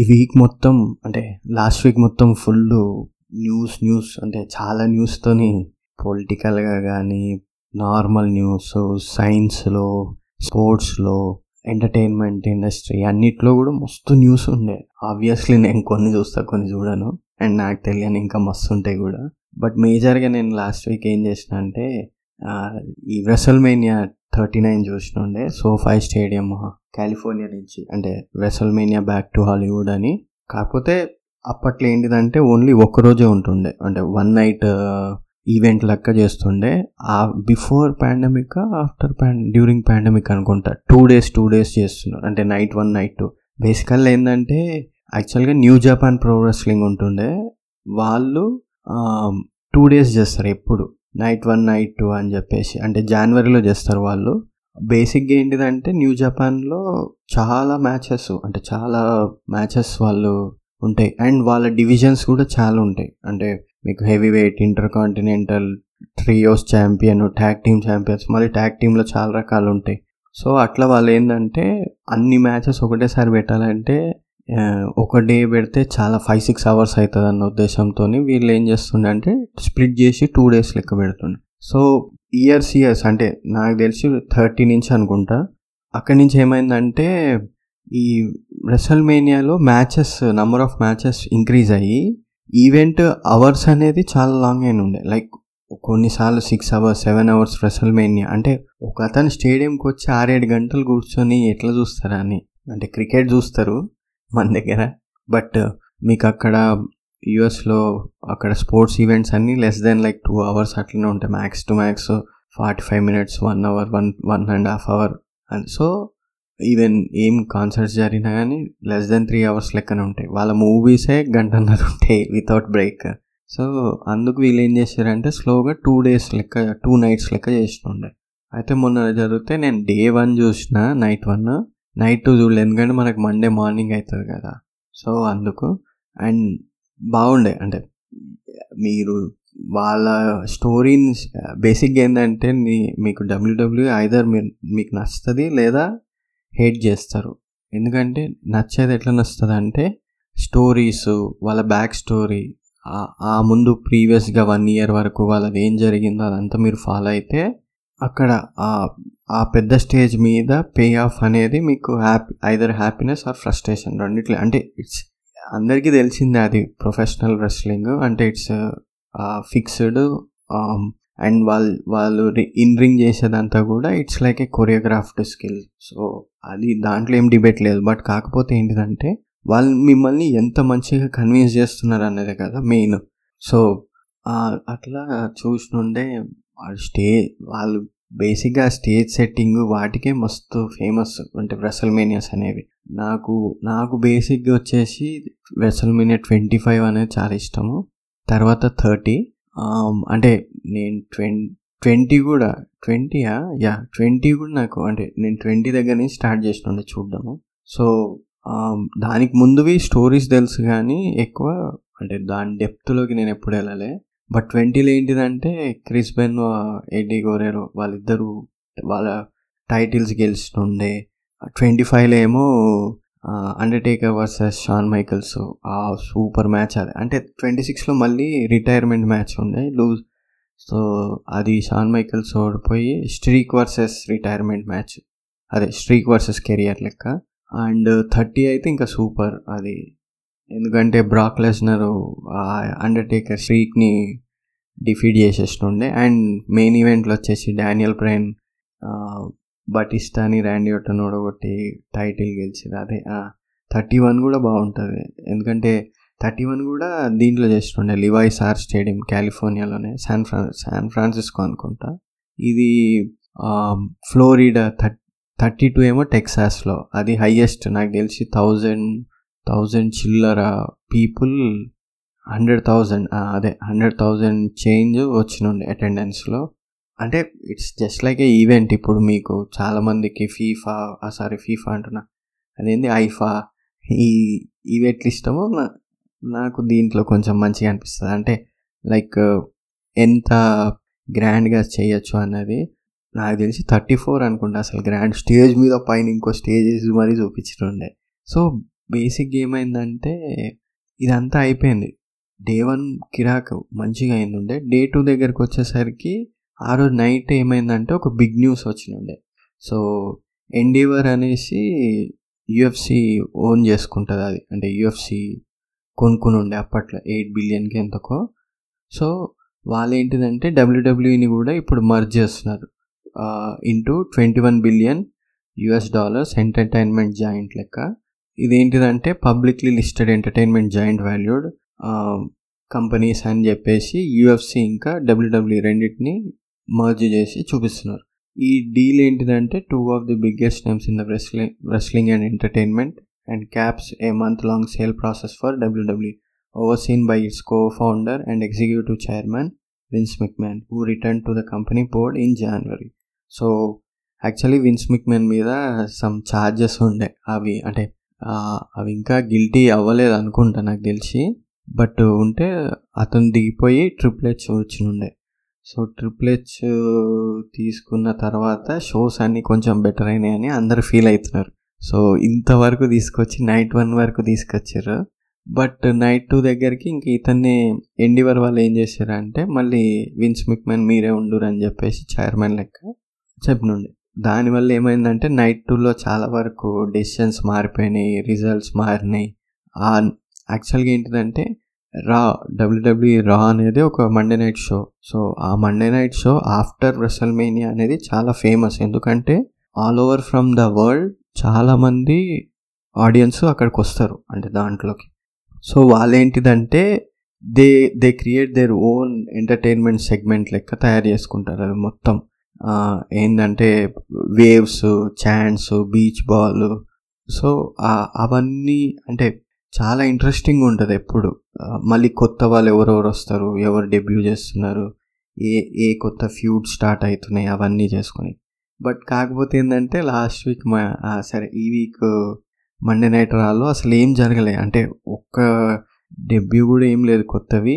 ఈ వీక్ మొత్తం అంటే లాస్ట్ వీక్ మొత్తం ఫుల్ న్యూస్ న్యూస్ అంటే చాలా న్యూస్తోని పొలిటికల్గా కానీ నార్మల్ న్యూస్ సైన్స్లో స్పోర్ట్స్లో ఎంటర్టైన్మెంట్ ఇండస్ట్రీ అన్నిట్లో కూడా మస్తు న్యూస్ ఉండే. ఆబ్వియస్లీ నేను కొన్ని చూస్తా కొన్ని చూడను. అండ్ నాకు తెలియని ఇంకా మస్తు ఉంటాయి కూడా. బట్ మేజర్గా నేను లాస్ట్ వీక్ ఏం చేసిన అంటే ఈ వెసల్మేనియా థర్టీ నైన్ చూసినుండే సోఫా స్టేడియం కాలిఫోర్నియా నుంచి అంటే వెసల్మేనియా బ్యాక్ టు హాలీవుడ్ అని. కాకపోతే అప్పట్లో ఏంటిదంటే ఓన్లీ ఒక్కరోజే ఉంటుండే. అంటే వన్ నైట్ ఈవెంట్ లెక్క చేస్తుండే. ఆ బిఫోర్ పాండమిక్ ఆఫ్టర్ పాండ డ్యూరింగ్ పాండమిక్ అనుకుంటా. టూ డేస్ టూ డేస్ చేస్తున్నారు. అంటే నైట్ వన్ నైట్ టూ బేసికల్గా ఏంటంటే యాక్చువల్గా న్యూ జపాన్ ప్రో రెస్లింగ్ ఉంటుండే. వాళ్ళు um, టూ డేస్ చేస్తారు ఎప్పుడు. నైట్ వన్ నైట్ టూ అని చెప్పేసి. అంటే జనవరిలో చేస్తారు వాళ్ళు. బేసిక్గా ఏంటిదంటే న్యూ జపాన్లో చాలా మ్యాచెస్ అంటే చాలా మ్యాచెస్ వాళ్ళు ఉంటాయి. అండ్ వాళ్ళ డివిజన్స్ కూడా చాలా ఉంటాయి. అంటే మీకు heavyweight intercontinental trios champion tag team champions మళ్ళీ ట్యాగ్ టీంలో చాలా రకాలు ఉంటాయి. సో అట్లా వాళ్ళు ఏంటంటే అన్ని మ్యాచెస్ ఒకటేసారి పెట్టాలంటే ఒక డే పెడితే చాలా ఫైవ్ సిక్స్ అవర్స్ అవుతుంది అన్న ఉద్దేశంతో వీళ్ళు ఏం చేస్తుండే అంటే స్ప్లిట్ చేసి టూ డేస్ లెక్క పెడుతుండే. సో ఇయర్స్ ఇయర్స్ అంటే నాకు తెలిసి థర్టీ నుంచి అనుకుంటా. అక్కడి నుంచి ఏమైందంటే ఈ రెసల్మేనియాలో matches number of matches increase అయ్యి ఈవెంట్ అవర్స్ అనేది చాలా లాంగ్ అయిన ఉండే. లైక్ కొన్నిసార్లు six hours seven hours WrestleMania అంటే ఒక అతను స్టేడియంకి వచ్చి ఆరేడు గంటలు కూర్చొని ఎట్లా చూస్తారా అని. అంటే క్రికెట్ చూస్తారు మన దగ్గర. బట్ మీకు అక్కడ యుఎస్లో అక్కడ స్పోర్ట్స్ ఈవెంట్స్ అన్నీ less then like two hours అట్లనే ఉంటాయి. Max to max forty five minutes one hour one one and half hour and so even ఏం కాన్సర్ట్స్ జరిగినా కానీ లెస్ దెన్ త్రీ అవర్స్ లెక్కనే ఉంటాయి. వాళ్ళ మూవీసే గంటన్నర ఉంటాయి వితౌట్ బ్రేక్ సో అందుకు వీళ్ళు ఏం చేశారంటే స్లోగా టూ డేస్ లెక్క టూ నైట్స్ లెక్క చేస్తుండే. అయితే మొన్న జరిగితే నేను డే వన్ చూసిన నైట్ వన్ నైట్ టూ చూడలేదు ఎందుకంటే మనకు మండే మార్నింగ్ అవుతుంది కదా. సో అందుకు. అండ్ బాగుండే. అంటే మీరు వాళ్ళ స్టోరీని బేసిక్గా ఏంటంటే నీ- మీకు డబ్ల్యూడబ్ల్యూ ఐదర్ మీరు మీకు నచ్చుతుంది లేదా హేట్ చేస్తారు. ఎందుకంటే నచ్చేది ఎట్లా నచ్చుతుంది అంటే స్టోరీస్ వాళ్ళ బ్యాక్ స్టోరీ ఆ ముందు ప్రీవియస్గా వన్ ఇయర్ వరకు వాళ్ళది ఏం జరిగిందో అదంతా మీరు ఫాలో అయితే అక్కడ ఆ పెద్ద స్టేజ్ మీద పే ఆఫ్ అనేది మీకు happy either happiness or frustration రెండిట్లో. అంటే ఇట్స్ అందరికీ తెలిసిందే అది ప్రొఫెషనల్ రెస్లింగ్ అంటే ఇట్స్ ఫిక్స్డ్ అండ్ వాళ్ళు వాళ్ళు ఇన్ రింగ్ చేసేదంతా కూడా it's like a choreographed skill so అది దాంట్లో ఏం డిబేట్ లేదు. బట్ కాకపోతే ఏంటిదంటే వాళ్ళు మిమ్మల్ని ఎంత మంచిగా కన్విన్స్ చేస్తున్నారు అనేది కదా మెయిన్ సో అట్లా చూసినుండే స్టే వాళ్ళు బేసిక్గా స్టేజ్ సెట్టింగ్ వాటికే మస్తు ఫేమస్ అంటే వెసల్మేనియాస్ అనేవి. నాకు నాకు బేసిక్గా వచ్చేసి వెసల్మేనియా ట్వంటీ ఫైవ్ అనేది చాలా ఇష్టము. తర్వాత థర్టీ um, అంటే నేను ట్వం ట్వంటీ కూడా ట్వంటీయా యా ట్వంటీ కూడా నాకు అంటే నేను ట్వంటీ దగ్గర నుంచి స్టార్ట్ చేసినండి చూడడము. సో um, దానికి ముందువి స్టోరీస్ తెలుసు కానీ ఎక్కువ అంటే దాని డెప్త్లోకి నేను ఎప్పుడు వెళ్ళలే. బట్ ట్వంటీలో ఏంటిదంటే క్రిస్బెన్ ఎడ్డీ గోరేరో వాళ్ళిద్దరూ వాళ్ళ టైటిల్స్ గెలిచినుండే. ట్వంటీ ఫైవ్లో ఏమో అండర్టేకర్ వర్సెస్ షాన్ మైకల్స్ ఆ సూపర్ మ్యాచ్ అది. అంటే ట్వంటీ సిక్స్లో మళ్ళీ రిటైర్మెంట్ మ్యాచ్ ఉండే లూజ్ సో అది షాన్ మైకల్స్ ఓడిపోయి స్ట్రీక్ వర్సెస్ రిటైర్మెంట్ మ్యాచ్ అదే స్ట్రీక్ వర్సెస్ కెరియర్ లెక్క. అండ్ థర్టీ అయితే ఇంకా సూపర్ అది. ఎందుకంటే బ్రాక్ లెస్నర్ అండర్టేకర్ స్ట్రీక్ని డిఫీట్ చేసేస్తుండే. అండ్ మెయిన్ ఈవెంట్లో వచ్చేసి డానియల్ బ్రైన్ బటిస్టాని ర్యాండీ ఒట్టన్ ఓడగొట్టి టైటిల్ గెలిచిన అదే థర్టీ వన్ కూడా బాగుంటుంది. ఎందుకంటే థర్టీ వన్ కూడా దీంట్లో చేస్తుండే లివాయిస్ ఆర్ స్టేడియం కాలిఫోర్నియాలోనే శాన్ ఫ్రాన్ శాన్ ఫ్రాన్సిస్కో అనుకుంటా. ఇది ఫ్లోరిడా థర్టీ థర్టీ టూ ఏమో టెక్సాస్లో. అది హయ్యెస్ట్ నాకు తెలిసి థౌజండ్ థౌజండ్ చిల్లర పీపుల్ హండ్రెడ్ థౌజండ్ అదే హండ్రెడ్ థౌజండ్ చేంజ్ వచ్చినుండే అటెండెన్స్లో. అంటే it's just like a event ఇప్పుడు మీకు చాలామందికి ఫీఫా సారీ ఫీఫా అంటున్నా. అదేంది? ఐఫా. ఈ ఈవెంట్లు ఇష్టమో నాకు దీంట్లో కొంచెం మంచిగా అనిపిస్తుంది. అంటే లైక్ ఎంత గ్రాండ్గా చేయొచ్చు అన్నది నాకు తెలిసి థర్టీ ఫోర్ అనుకుంటా అసలు గ్రాండ్ స్టేజ్ మీద పైన ఇంకో స్టేజెస్ మరీ చూపించుండే సో బేసిక్ ఏమైందంటే ఇదంతా అయిపోయింది. డే వన్ కిరాక్ మంచిగా అయింది ఉండే. డే టూ దగ్గరకు వచ్చేసరికి ఆ రోజు నైట్ ఏమైందంటే ఒక బిగ్ న్యూస్ వచ్చినుండే. సో ఎండీవర్ అనేసి యుఎఫ్సి ఓన్ చేసుకుంటుంది అది. అంటే యుఎఫ్సి కొనుక్కుని ఉండే అప్పట్లో ఎయిట్ బిలియన్కి ఎంతకో సో వాళ్ళు ఏంటిదంటే డబ్ల్యూడబ్ల్యూని కూడా ఇప్పుడు మర్జ్ చేస్తున్నారు. Into twenty one billion US dollars entertainment giant లెక్క. ఇదేంటిదంటే publicly listed entertainment giant valued companies అని చెప్పేసి యుఎఫ్సి ఇంకా డబ్ల్యూడబ్ల్యూ రెండింటిని మర్జ్ చేసి చూపిస్తున్నారు. ఈ డీల్ ఏంటిదంటే two of the biggest names in the wrestling wrestling and entertainment and caps a month long sale process for WWE overseen by its co founder and executive chairman Vince McMahon, who return to the company board in January so actually Vince McMahon మీద some charges ఉండే. అవి అంటే అవి ఇంకా guilty అవ్వలేదు అనుకుంటా నాకు తెలిసి. బట్ ఉంటే అతను దిగిపోయి ట్రిప్లెట్స్ హెచ్ వచ్చినుండే. సో ట్రిపుల్ హెచ్ తీసుకున్న తర్వాత షోస్ అన్నీ కొంచెం బెటర్ అయినాయని అందరు ఫీల్ అవుతున్నారు. సో ఇంతవరకు తీసుకొచ్చి నైట్ వన్ వరకు తీసుకొచ్చారు. బట్ నైట్ టూ దగ్గరికి ఇంక ఇతన్ని ఎండివర్ వాళ్ళు ఏం చేశారంటే మళ్ళీ విన్స్ మిక్మెన్ మీరే ఉండురు అని చెప్పేసి చైర్మన్ లెక్క చెప్పినుండే. దానివల్ల ఏమైందంటే నైట్ టూలో చాలా వరకు డెసిషన్స్ మారిపోయినాయి రిజల్ట్స్ మారినాయి. ఆ యాక్చువల్గా ఏంటిదంటే రా డబ్ల్యూడబ్ల్యూ రా అనేది ఒక మండే నైట్ షో సో ఆ Monday night show after WrestleMania అనేది చాలా ఫేమస్ ఎందుకంటే all over from the world చాలామంది ఆడియన్స్ అక్కడికి వస్తారు అంటే దాంట్లోకి. So వాళ్ళేంటిదంటే they they create their own entertainment segment లెక్క తయారు చేసుకుంటారు అది మొత్తం. ఏంటంటే waves chants beach ball so అవన్నీ అంటే చాలా ఇంట్రెస్టింగ్ ఉంటుంది ఎప్పుడు. మళ్ళీ కొత్త వాళ్ళు ఎవరెవరు వస్తారు ఎవరు డెబ్యూ చేస్తున్నారు ఏ ఏ కొత్త ఫ్యూడ్ స్టార్ట్ అవుతున్నాయి అవన్నీ చేసుకొని. బట్ కాకపోతే ఏంటంటే లాస్ట్ వీక్ మా సరే ఈ వీక్ మండే నైట్ రాలో అసలు ఏం జరగలే. అంటే ఒక్క డెబ్యూ కూడా ఏం లేదు కొత్తవి.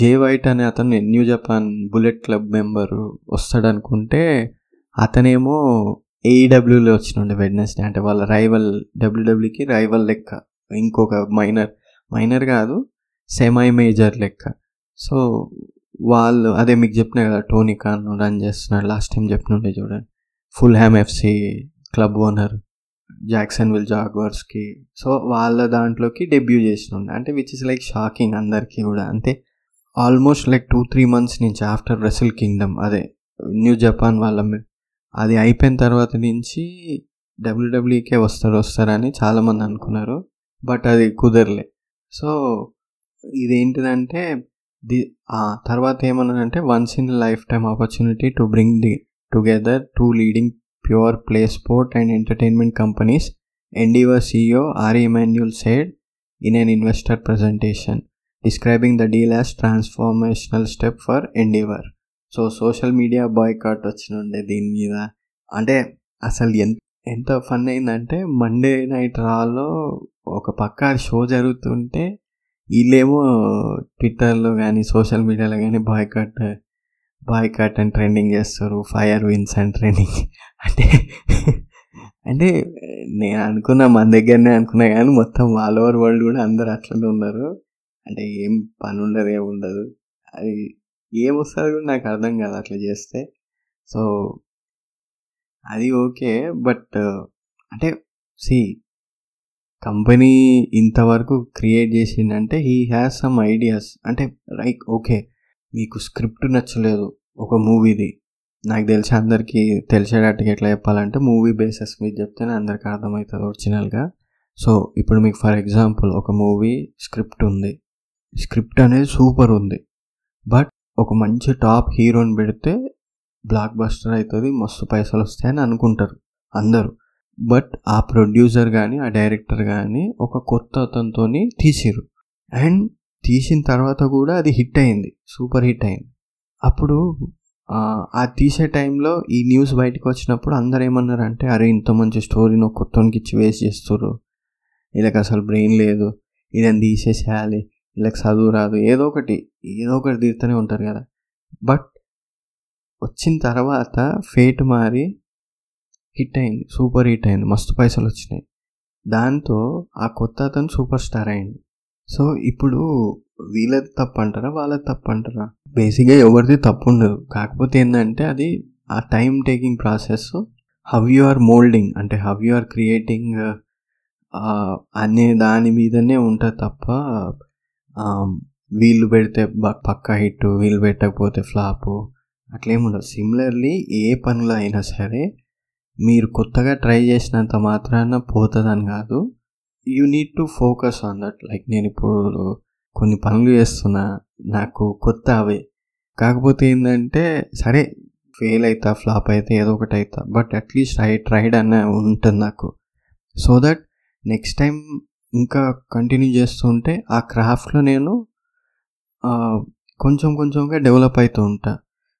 జే వైట్ అనే అతను New Japan Bullet Club member వస్తాడనుకుంటే అతనేమో ఏఈడబ్ల్యూలో వచ్చినుండే వెడ్నెస్డే అంటే వాళ్ళ రైవల్ డబ్ల్యూడబ్ల్యూకి రైవల్ లెక్క. ఇంకొక మైనర్ మైనర్ కాదు సెమై మేజర్ లెక్క. సో వాళ్ళు అదే మీకు చెప్పిన కదా టోనీ ఖాన్ రన్ చేస్తున్నాడు లాస్ట్ టైం చెప్పినుండే చూడండి. Fulham FC club owner Jacksonville జాగ్వర్స్కి so వాళ్ళ దాంట్లోకి డెబ్యూ చేసినుండే. అంటే విచ్ ఇస్ లైక్ షాకింగ్ అందరికీ కూడా. అంటే almost like two three months నుంచి ఆఫ్టర్ రెసిల్ కింగ్డమ్ అదే న్యూ జపాన్ వాళ్ళ అది అయిపోయిన తర్వాత నుంచి డబ్ల్యూడబ్ల్యూకే వస్తారు వస్తారని చాలామంది అనుకున్నారు. బట్ అది కుదరలే. సో ఇదేంటిదంటే ది ఆ తర్వాత ఏమన్నానంటే once in life time opportunity to bring the together two leading pure play sport and entertainment companies Endeavor CEO Ari Emanuel said in an investor presentation describing the deal as transformational step for Endeavor so social media boycott వచ్చినుండే దీని మీద. అంటే అసలు ఎంత ఎంత fun అయిందంటే Monday night రాలో ఒక పక్క show జరుగుతుంటే వీళ్ళేమో ట్విట్టర్లో కానీ సోషల్ మీడియాలో కానీ బాయ్కాట్ బాయ్కాట్ అని ట్రెండింగ్ చేస్తారు. Fire Vince and trending. అంటే అంటే నేను అనుకున్నా మన దగ్గరనే అనుకున్నా కానీ మొత్తం ఆల్ ఓవర్ వరల్డ్ కూడా అందరు అట్లనే ఉన్నారు. అంటే ఏం పని ఉండదు ఏమి ఉండదు. అది ఏమొస్తుంది కూడా నాకు అర్థం కాదు అట్లా చేస్తే. సో అది ఓకే. బట్ అంటే సి కంపెనీ ఇంతవరకు క్రియేట్ చేసిందంటే హీ హ్యాస్ సమ్ ఐడియాస్ అంటే లైక్ ఓకే మీకు స్క్రిప్ట్ నచ్చలేదు ఒక మూవీది. నాకు తెలిసి అందరికీ తెలిసేటట్టుగా ఎట్లా చెప్పాలంటే మూవీ బేసెస్ మీద చెప్తేనే అందరికీ అర్థమవుతుంది ఒరిజినల్గా సో ఇప్పుడు మీకు ఫర్ ఎగ్జాంపుల్ ఒక మూవీ స్క్రిప్ట్ ఉంది. స్క్రిప్ట్ అనేది సూపర్ ఉంది. బట్ ఒక మంచి టాప్ హీరోని పెడితే బ్లాక్ బస్టర్ అవుతుంది మస్తు పైసలు వస్తాయని అనుకుంటారు అందరూ. బట్ ఆ ప్రొడ్యూసర్ కానీ ఆ డైరెక్టర్ కానీ ఒక కొత్త అతనితో తీసిరు అండ్ తీసిన తర్వాత కూడా అది హిట్ అయింది. సూపర్ హిట్ అయింది. అప్పుడు ఆ తీసే టైంలో ఈ న్యూస్ బయటకు వచ్చినప్పుడు అందరు ఏమన్నారంటే అరే ఇంత మంచి స్టోరీని ఒక కొత్తనికి ఇచ్చి వేస్ట్ చేస్తారు వీళ్ళకి అసలు బ్రెయిన్ లేదు. ఇదని తీసేసేయాలి. వీళ్ళకి చదువు రాదు. ఏదో ఒకటి ఏదో ఒకటి తీరుతూనే ఉంటారు కదా. బట్ వచ్చిన తర్వాత ఫేట్ మారి హిట్ అయింది సూపర్ హిట్ అయింది మస్తు పైసలు వచ్చినాయి దాంతో ఆ కొత్త అతను సూపర్ స్టార్ అయింది సో ఇప్పుడు వీళ్ళది తప్పు అంటారా వాళ్ళది తప్పు అంటారా బేసిక్గా ఎవరిది తప్పు ఉండదు కాకపోతే ఏంటంటే అది ఆ time taking process how you are moulding అంటే హౌ యు ఆర్ క్రియేటింగ్ అనే దాని మీదనే ఉంటుంది తప్ప వీళ్ళు పెడితే పక్క హిట్ వీళ్ళు పెట్టకపోతే ఫ్లాప్ అట్లేముండదు సిమిలర్లీ ఏ పనులు అయినా సరే మీరు కొత్తగా ట్రై చేసినంత మాత్రాన పోతుందని కాదు. You need to focus on that like నేను ఇప్పుడు కొన్ని పనులు చేస్తున్నా నాకు కొత్త అవే. కాకపోతే ఏంటంటే సరే ఫెయిల్ అవుతా ఫ్లాప్ అయితే ఏదో ఒకటి అవుతా బట్ అట్లీస్ట్ ఐ ట్రైడ్ అన్న ఉంటుంది నాకు. సో దట్ నెక్స్ట్ టైం ఇంకా కంటిన్యూ చేస్తుంటే ఆ క్రాఫ్ట్లో నేను కొంచెం కొంచెంగా డెవలప్ అవుతూ ఉంటా.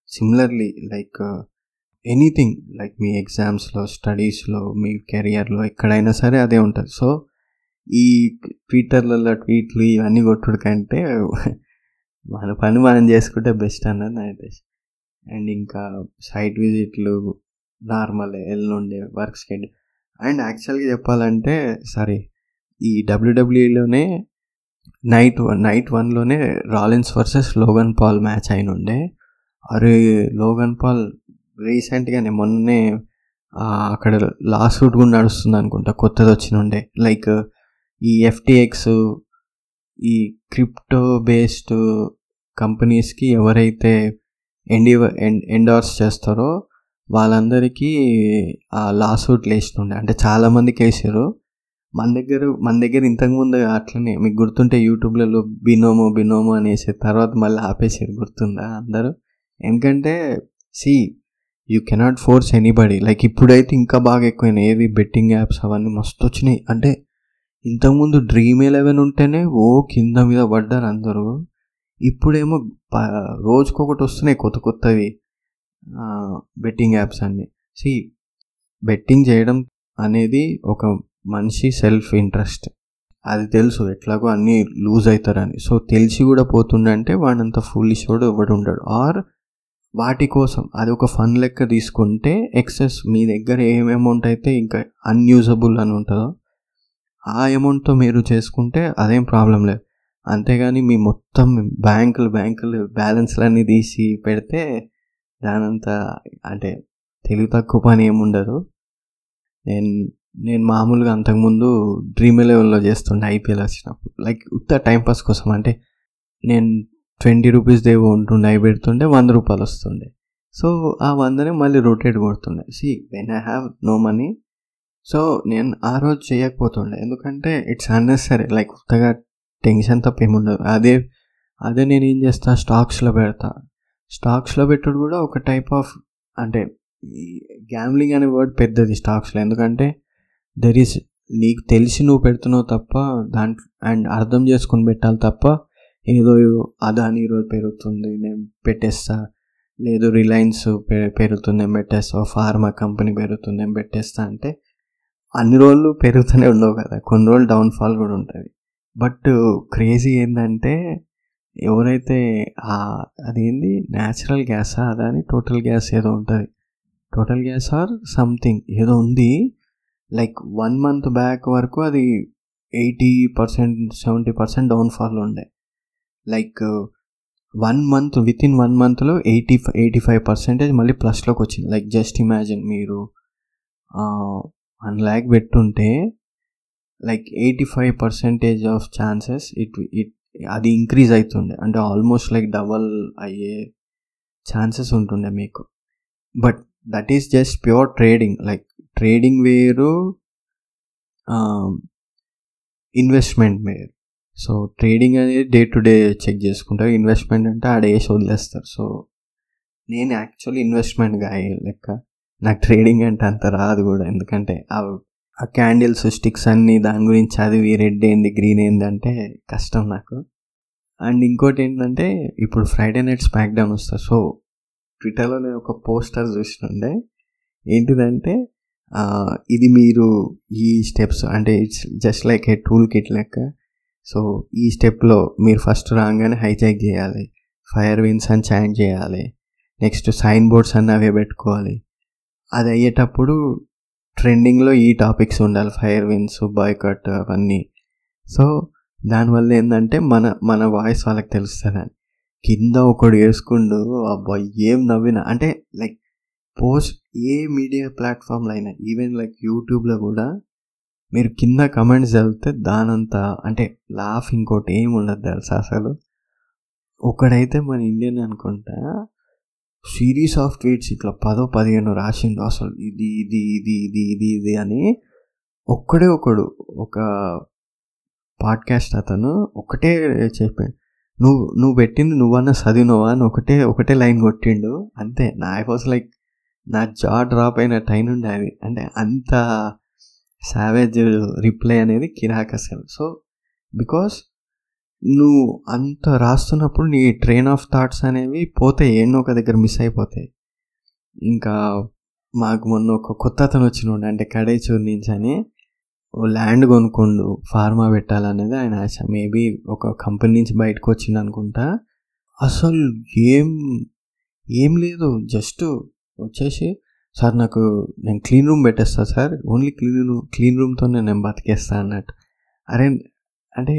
సిమిలర్లీ లైక్ ఎనీథింగ్ లైక్ మీ ఎగ్జామ్స్లో స్టడీస్లో మీ కెరియర్లో ఎక్కడైనా సరే అదే ఉంటుంది. సో ఈ ట్విట్టర్లలో ట్వీట్లు ఇవన్నీ కొట్టుడు కంటే మన పని మనం చేసుకుంటే బెస్ట్ అన్నది నా ఉద్దేశం. అండ్ ఇంకా సైట్ విజిట్లు నార్మల్ ఎల్లుండే వర్క్ స్కెడ్ అండ్ యాక్చువల్గా చెప్పాలంటే సారీ ఈ డబ్ల్యూడబ్ల్యూలోనే night one night వన్లోనే Rollins versus Logan Paul match అయిన ఉండే అరే లోగన్ పాల్ రీసెంట్గానే మొన్ననే అక్కడ లాస్ట్ రూట్ కూడా నడుస్తుంది అనుకుంటా కొత్తది వచ్చిన ఉండే. లైక్ ఈ ఎఫ్టిఎక్స్ ఈ క్రిప్టో బేస్డ్ కంపెనీస్కి ఎవరైతే ఎండి ఎండార్స్ చేస్తారో వాళ్ళందరికీ ఆ లాస్ అవుట్ లేస్తుండే అంటే చాలామందికి వేసారు. మన దగ్గర మన దగ్గర ఇంతకుముందు అట్లనే మీకు గుర్తుంటే యూట్యూబ్లలో బినోమో బినోమో అనేసి తర్వాత మళ్ళీ ఆపేసారు. గుర్తుందా అందరూ? ఎందుకంటే see you cannot force anybody like ఇప్పుడైతే ఇంకా బాగా ఎక్కువైనాయి ఏవి బెట్టింగ్ యాప్స్ అవన్నీ మస్తు వచ్చినాయి అంటే ఇంతకుముందు డ్రీమ్ ఎలెవెన్ ఉంటేనే ఓ కింద మీద పడ్డారు అందరూ. ఇప్పుడేమో రోజుకొకటి వస్తున్నాయి కొత్త కొత్తవి బెట్టింగ్ యాప్స్ అన్నీ. సి బెట్టింగ్ చేయడం అనేది ఒక మనిషి సెల్ఫ్ ఇంట్రెస్ట్ అది తెలుసు ఎట్లాగో అన్నీ లూజ్ అవుతారని సో తెలిసి కూడా పోతుండంటే వాడంత ఫుల్ కూడా ఎవడు ఉండడు ఆర్ వాటి కోసం అది ఒక ఫన్ లెక్క తీసుకుంటే ఎక్సెస్ మీ దగ్గర ఏం అమౌంట్ అయితే ఇంకా అన్యూజబుల్ అని ఉంటుందో ఆ అమౌంట్తో మీరు చేసుకుంటే అదేం ప్రాబ్లం లేదు. అంతేగాని మీ మొత్తం బ్యాంకులు బ్యాంకులు బ్యాలెన్స్లన్నీ తీసి పెడితే దానంత అంటే తెలివి తక్కువ పని ఏముండదు నేను నేను మామూలుగా అంతకుముందు డ్రీమ్ లెవెల్లో చేస్తుండే ఐపీఎల్ వచ్చినప్పుడు. లైక్ ఉత్త టైంపాస్ కోసం అంటే నేను ట్వంటీ రూపీస్ దేవో ఉంటుండే పెడుతుండే వంద రూపాయలు వస్తుండే. సో ఆ వందనే మళ్ళీ rotate కొడుతుండే. See when I have no money so నేను ఆ రోజు చేయకపోతుండే. ఎందుకంటే ఇట్స్ అన్నెసరీ లైక్ కొత్తగా టెన్షన్ తప్ప ఏముండదు అదే అదే నేను ఏం చేస్తా? స్టాక్స్లో పెడతా. స్టాక్స్లో పెట్టుడు కూడా ఒక టైప్ ఆఫ్ అంటే గ్యామ్లింగ్ అనే వర్డ్ పెద్దది స్టాక్స్లో. ఎందుకంటే దెర్ ఈస్ నీకు తెలిసి నువ్వు పెడుతున్నావు తప్ప దాంట్లో అండ్ అర్థం చేసుకొని పెట్టాలి తప్ప ఏదో అదాని ఈరోజు పెరుగుతుంది నేను పెట్టేస్తా. లేదు రిలయన్స్ పె పెరుగుతుంది నేను పెట్టేస్తా. ఫార్మా కంపెనీ పెరుగుతుంది నేను పెట్టేస్తా అంటే అన్ని రోజులు పెరుగుతూనే ఉండవు కదా. కొన్ని రోజులు డౌన్ఫాల్ కూడా ఉంటుంది. బట్ క్రేజీ ఏంటంటే ఎవరైతే ఆ అదేంది? న్యాచురల్ గ్యాసా? అదని? టోటల్ గ్యాస్ ఏదో ఉంటుంది. Total gas or something. ఏదో ఉంది. లైక్ వన్ మంత్ బ్యాక్ వరకు అది eighty percent seventy percent downfall ఉండే. Like one month with in one మంత్లో eighty five eighty five percentage మళ్ళీ ప్లస్లోకి వచ్చింది. లైక్ జస్ట్ ఇమాజిన్ మీరు వన్ ల్యాక్ పెట్టుంటే like eighty five percentage of chances it it అది ఇంక్రీజ్ అవుతుండే అంటే ఆల్మోస్ట్ లైక్ డబల్ అయ్యే ఛాన్సెస్ ఉంటుండే మీకు. But that is just pure trading like trading వేరు ఇన్వెస్ట్మెంట్ వేరు. సో ట్రేడింగ్ అనేది డే టు డే చెక్ చేసుకుంటారు. ఇన్వెస్ట్మెంట్ అంటే ఆడ వేసి వదిలేస్తారు. సో నేను యాక్చువల్లీ ఇన్వెస్ట్మెంట్ గాయ లెక్క. నాకు ట్రేడింగ్ అంటే అంత రాదు కూడా. ఎందుకంటే ఆ క్యాండిల్స్ స్టిక్స్ అన్నీ దాని గురించి చదివి రెడ్ ఏంది గ్రీన్ ఏంది అంటే కష్టం నాకు. అండ్ ఇంకోటి ఏంటంటే ఇప్పుడు ఫ్రైడే నైట్ స్మాక్ డౌన్ వస్తారు సో ట్విట్టర్లో నేను ఒక పోస్టర్ చూసినుండే ఏంటిదంటే ఇది మీరు ఈ స్టెప్స్ అంటే it's just like a tool kit లెక్క సో ఈ స్టెప్లో మీరు ఫస్ట్ రాగానే హైజాక్ చేయాలి. ఫైర్ విన్స్ అని చాంట్ చేయాలి. నెక్స్ట్ సైన్ బోర్డ్స్ అన్న అవే పెట్టుకోవాలి. అది అయ్యేటప్పుడు ట్రెండింగ్లో ఈ టాపిక్స్ ఉండాలి. ఫైర్ విన్స్ బాయ్కట్ అవన్నీ. సో దానివల్ల ఏంటంటే మన మన వాయిస్ వాళ్ళకి తెలుస్తుంది. అని కింద ఒకడు వేసుకుండు అబ్బాయి ఏం నవ్విన అంటే లైక్ పోస్ట్ ఏ మీడియా ప్లాట్ఫామ్లో అయినా ఈవెన్ లైక్ యూట్యూబ్లో కూడా మీరు కింద కమెంట్స్ చదివితే దానంతా అంటే లాఫ్ ఇంకోటి ఏం ఉండదు తెలుసా అసలు? ఒకడైతే మన ఇండియన్ అనుకుంటా సిరీస్ ఆఫ్ ట్వీట్స్ ఇట్లా పదో పదిహేను రాసిండు అసలు ఇది ఇది ఇది ఇది ఇది ఇది అని ఒక్కడే ఒకడు ఒక పాడ్కాస్ట్ అతను ఒకటే చెప్పాడు నువ్వు నువ్వు పెట్టింది నువ్వన్నా చదివినవా? అని ఒకటే ఒకటే లైన్ కొట్టిండు అంతే. నా వాస్ లైక్ నా జా డ్రాప్ అయిన టైం ఉండే అది. అంటే అంత సావేజ్ రిప్లై అనేది కిరాక్ అసలు. సో బికాస్ నువ్వు అంత రాస్తున్నప్పుడు నీ ట్రైన్ ఆఫ్ థాట్స్ అనేవి పోతాయి ఎన్నో ఒక దగ్గర మిస్ అయిపోతాయి. ఇంకా మాకు మొన్న ఒక కొత్త అతను వచ్చినోడు అంటే కడేచూరు నుంచి అని ల్యాండ్ కొనుక్కుండు ఫార్మా పెట్టాలనేది ఆయన ఆశ. మేబీ ఒక కంపెనీ నుంచి బయటకు వచ్చింది అనుకుంటా. అసలు ఏం ఏం లేదు జస్ట్ వచ్చేసి సార్ నాకు నేను క్లీన్ రూమ్ పెట్టేస్తా sir. Only clean room clean రూమ్తో నేను బతికేస్తా అన్నట్టు. అరే అంటే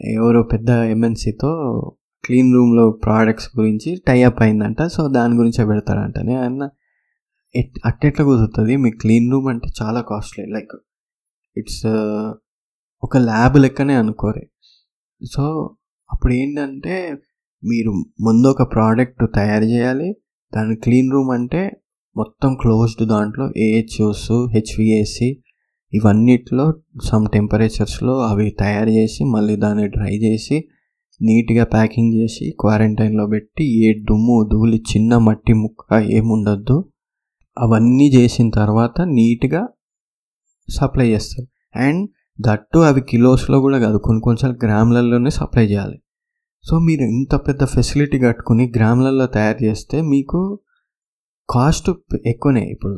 ఎవరో పెద్ద ఎంఎన్సీతో క్లీన్ రూమ్లో ప్రోడక్ట్స్ గురించి టైఅప్ అయిందంట. సో దాని గురించే పెడతారంట. అన్న అట్టెట్లా కుదురుతుంది? మీ క్లీన్ రూమ్ అంటే చాలా కాస్ట్లీ. లైక్ ఇట్స్ ఒక ల్యాబ్ లెక్కనే అనుకోరే. సో అప్పుడు ఏంటంటే మీరు ముందు ఒక ప్రోడక్ట్ తయారు చేయాలి. దాని క్లీన్ రూమ్ అంటే మొత్తం క్లోజ్డ్ దాంట్లో ఏహెచ్ఓస్ హెచ్విఏసి ఇవన్నిట్లో సమ్ టెంపరేచర్స్లో అవి తయారు చేసి మళ్ళీ దాన్ని డ్రై చేసి నీట్గా ప్యాకింగ్ చేసి క్వారంటైన్లో పెట్టి ఏ దుమ్ము ధూళి చిన్న మట్టి ముక్క ఏముండద్దు. అవన్నీ చేసిన తర్వాత నీట్గా సప్లై చేస్తారు. అండ్ దట్టు అవి కిలోస్లో కూడా కాదు కొన్ని కొన్నిసార్లు గ్రాములలోనే సప్లై చేయాలి. సో మీరు ఇంత పెద్ద ఫెసిలిటీ కట్టుకుని గ్రాములలో తయారు చేస్తే మీకు కాస్ట్ ఎక్కువనే. ఇప్పుడు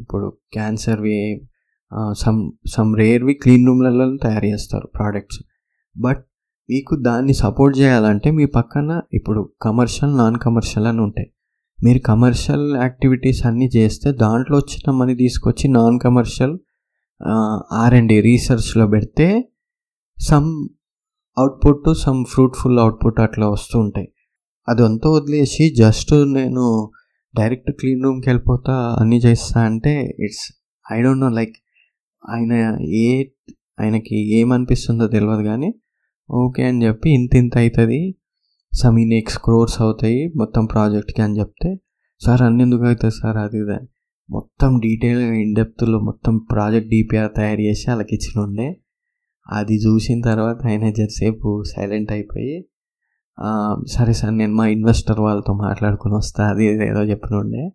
ఇప్పుడు క్యాన్సర్వి సమ్ సమ్ రేర్వి క్లీన్ రూమ్లలో తయారు చేస్తారు ప్రోడక్ట్స్. బట్ మీకు దాన్ని సపోర్ట్ చేయాలంటే మీ పక్కన ఇప్పుడు కమర్షియల్ నాన్ కమర్షియల్ అని ఉంటాయి. మీరు కమర్షియల్ యాక్టివిటీస్ అన్నీ చేస్తే దాంట్లో వచ్చిన మనీ తీసుకొచ్చి నాన్ కమర్షియల్ ఆర్ అండ్ రీసెర్చ్లో పెడితే some output some fruitful output అట్లా వస్తూ ఉంటాయి. అదంతా వదిలేసి జస్ట్ నేను డైరెక్ట్ క్లీన్ రూమ్కి వెళ్ళిపోతా అన్నీ చేస్తా అంటే it's I don't know like ఆయన ఏ ఆయనకి ఏమనిపిస్తుందో తెలియదు కానీ ఓకే అని చెప్పి ఇంత ఇంత అవుతుంది సమ్ ఇన్ ఎక్స్ క్రోర్స్ అవుతాయి మొత్తం ప్రాజెక్ట్కి అని చెప్తే సార్ అన్ని ఎందుకు అవుతుంది సార్? అది ఇది. మొత్తం డీటెయిల్గా ఇన్డెప్త్లో మొత్తం ప్రాజెక్ట్ డిపిఆర్ తయారు చేసి వాళ్ళకి ఇచ్చిన ఉండే. అది చూసిన తర్వాత ఆయన జరసేపు సైలెంట్ అయిపోయి సరే సార్ నేను మా ఇన్వెస్టర్ వాళ్ళతో మాట్లాడుకుని వస్తా అది ఏదో చెప్పిన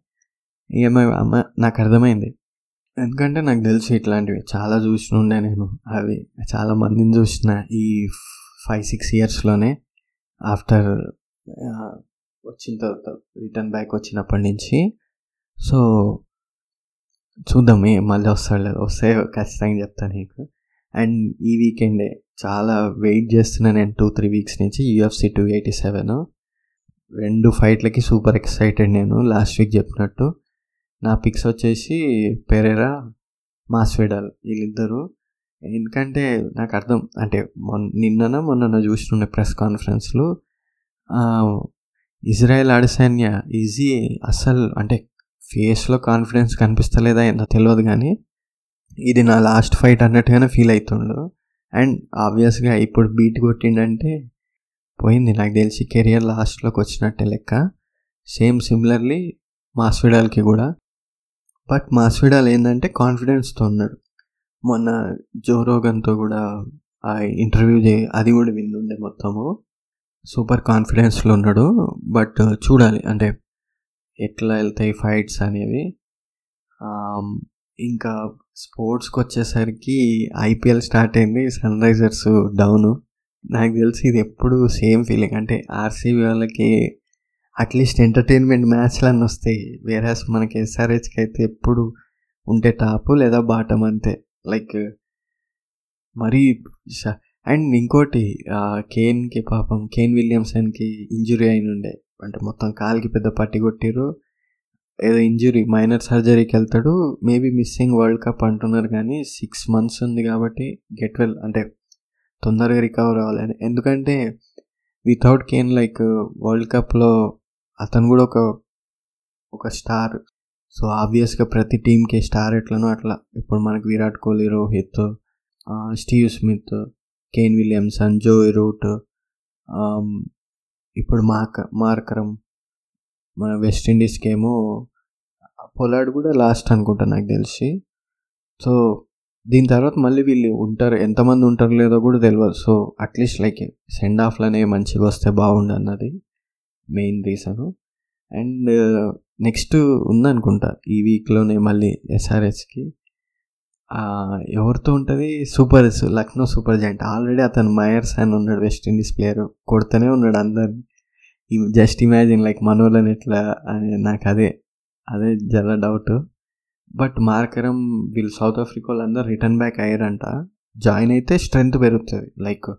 ఏమై ఇక నాకు అర్థమైంది. ఎందుకంటే నాకు తెలుసు ఇట్లాంటివి చాలా చూసిన ఉండే నేను. అవి చాలా మందిని చూసిన ఈ ఫైవ్ సిక్స్ ఇయర్స్లోనే ఆఫ్టర్ వచ్చిన తర్వాత రిటర్న్ బ్యాక్ వచ్చినప్పటి నుంచి. సో చూద్దాం మళ్ళీ వస్తాడు లేదు వస్తే ఖచ్చితంగా చెప్తాను నీకు. అండ్ ఈ వీకెండే చాలా వెయిట్ చేస్తున్నా నేను టూ త్రీ వీక్స్ నుంచి యూఎఫ్సి టూ ఎయిటీ సెవెన్ రెండు ఫైట్లకి సూపర్ ఎక్సైటెడ్ నేను లాస్ట్ వీక్ చెప్పినట్టు. నా పిక్స్ వచ్చేసి పెరేరా మాస్వెడల్ వీళ్ళిద్దరు. ఎందుకంటే నాకు అర్థం అంటే మొన్న నిన్నన మొన్న చూసిన ప్రెస్ కాన్ఫరెన్స్లో ఇజ్రాయెల్ అడిసైన్య ఈజీ అసలు అంటే ఫేస్లో కాన్ఫిడెన్స్ కనిపిస్తలేదా ఏందో తెలియదు కానీ ఇది నా లాస్ట్ ఫైట్ అన్నట్టుగానే ఫీల్ అవుతుండు అండ్ ఆబ్వియస్గా ఇప్పుడు బీట్ కొట్టిండంటే పోయింది. నాకు తెలిసి కెరియర్ లాస్ట్లోకి వచ్చినట్టే లెక్క. సేమ్ సిమిలర్లీ మాస్విడాల్కి కూడా. బట్ మాస్విడాల్ ఏంటంటే కాన్ఫిడెన్స్తో ఉన్నాడు. మొన్న జోరోగన్తో కూడా ఆ ఇంటర్వ్యూ చే అది కూడా విన్నుండే మొత్తము. సూపర్ కాన్ఫిడెన్స్లో ఉన్నాడు. బట్ చూడాలి. అంటే ఎట్లా వెళ్తాయి ఫైట్స్ అనేవి. ఇంకా స్పోర్ట్స్కి వచ్చేసరికి ఐపీఎల్ స్టార్ట్ అయింది సన్ రైజర్స్ డౌన్. నాకు తెలిసి ఇది ఎప్పుడు సేమ్ ఫీలింగ్. అంటే ఆర్సీబీ వాళ్ళకి అట్లీస్ట్ ఎంటర్టైన్మెంట్ మ్యాచ్లు అన్నీ వస్తాయి. వేరే మనకి ఎస్ఆర్హెచ్కి అయితే ఎప్పుడు ఉంటే టాప్ లేదా బాటం అంతే. లైక్ మరీ అండ్ ఇంకోటి కేన్కి పాపం కేన్ విలియమ్సన్కి ఇంజురీ అయిన ఉండే అంటే మొత్తం కాలికి పెద్ద పట్టి కొట్టిరు ఏదో ఇంజురీ మైనర్ సర్జరీకి వెళ్తాడు. మేబీ మిస్సింగ్ వరల్డ్ కప్ అంటున్నారు కానీ సిక్స్ మంత్స్ ఉంది కాబట్టి గెట్ వెల్ అంటే తొందరగా రికవర్ అవ్వాలి. ఎందుకంటే వితౌట్ కేన్ లైక్ వరల్డ్ కప్లో అతను కూడా ఒక ఒక స్టార్. సో ఆబ్వియస్గా ప్రతి టీంకి స్టార్ ఎట్లనో అట్లా. ఇప్పుడు మనకి Virat Kohli Rohit Steve Smith Kane Williamson Joe Root ఇప్పుడు మార్క మార్కరం. మన వెస్టిండీస్కి ఏమో పొలాడ్ కూడా లాస్ట్ అనుకుంటా నాకు తెలిసి. సో దీని తర్వాత మళ్ళీ వీళ్ళు ఉంటారు ఎంతమంది ఉంటారు లేదో కూడా తెలియదు so at least like send ఆఫ్లోనే మంచిగా వస్తే బాగుండు అన్నది మెయిన్ రీజను అండ్ నెక్స్ట్ ఉందనుకుంటా ఈ వీక్లోనే మళ్ళీ ఎస్ఆర్ఎస్కి ఎవరితో ఉంటుంది? Supers Lucknow Super Giant already అతను మయర్స్ అని ఉన్నాడు వెస్టిండీస్ ప్లేయర్ కొడుతూనే ఉన్నాడు అందరిని. జస్ట్ ఇమాజిన్ లైక్ మనోళ్ళని ఎట్లా అని నాకు అదే అదే జర డౌట్ బట్ మార్కరం వీళ్ళు సౌత్ ఆఫ్రికా వాళ్ళందరూ రిటర్న్ బ్యాక్ అయ్యారంట. జాయిన్ అయితే స్ట్రెంగ్త్ పెరుగుతుంది. లైక్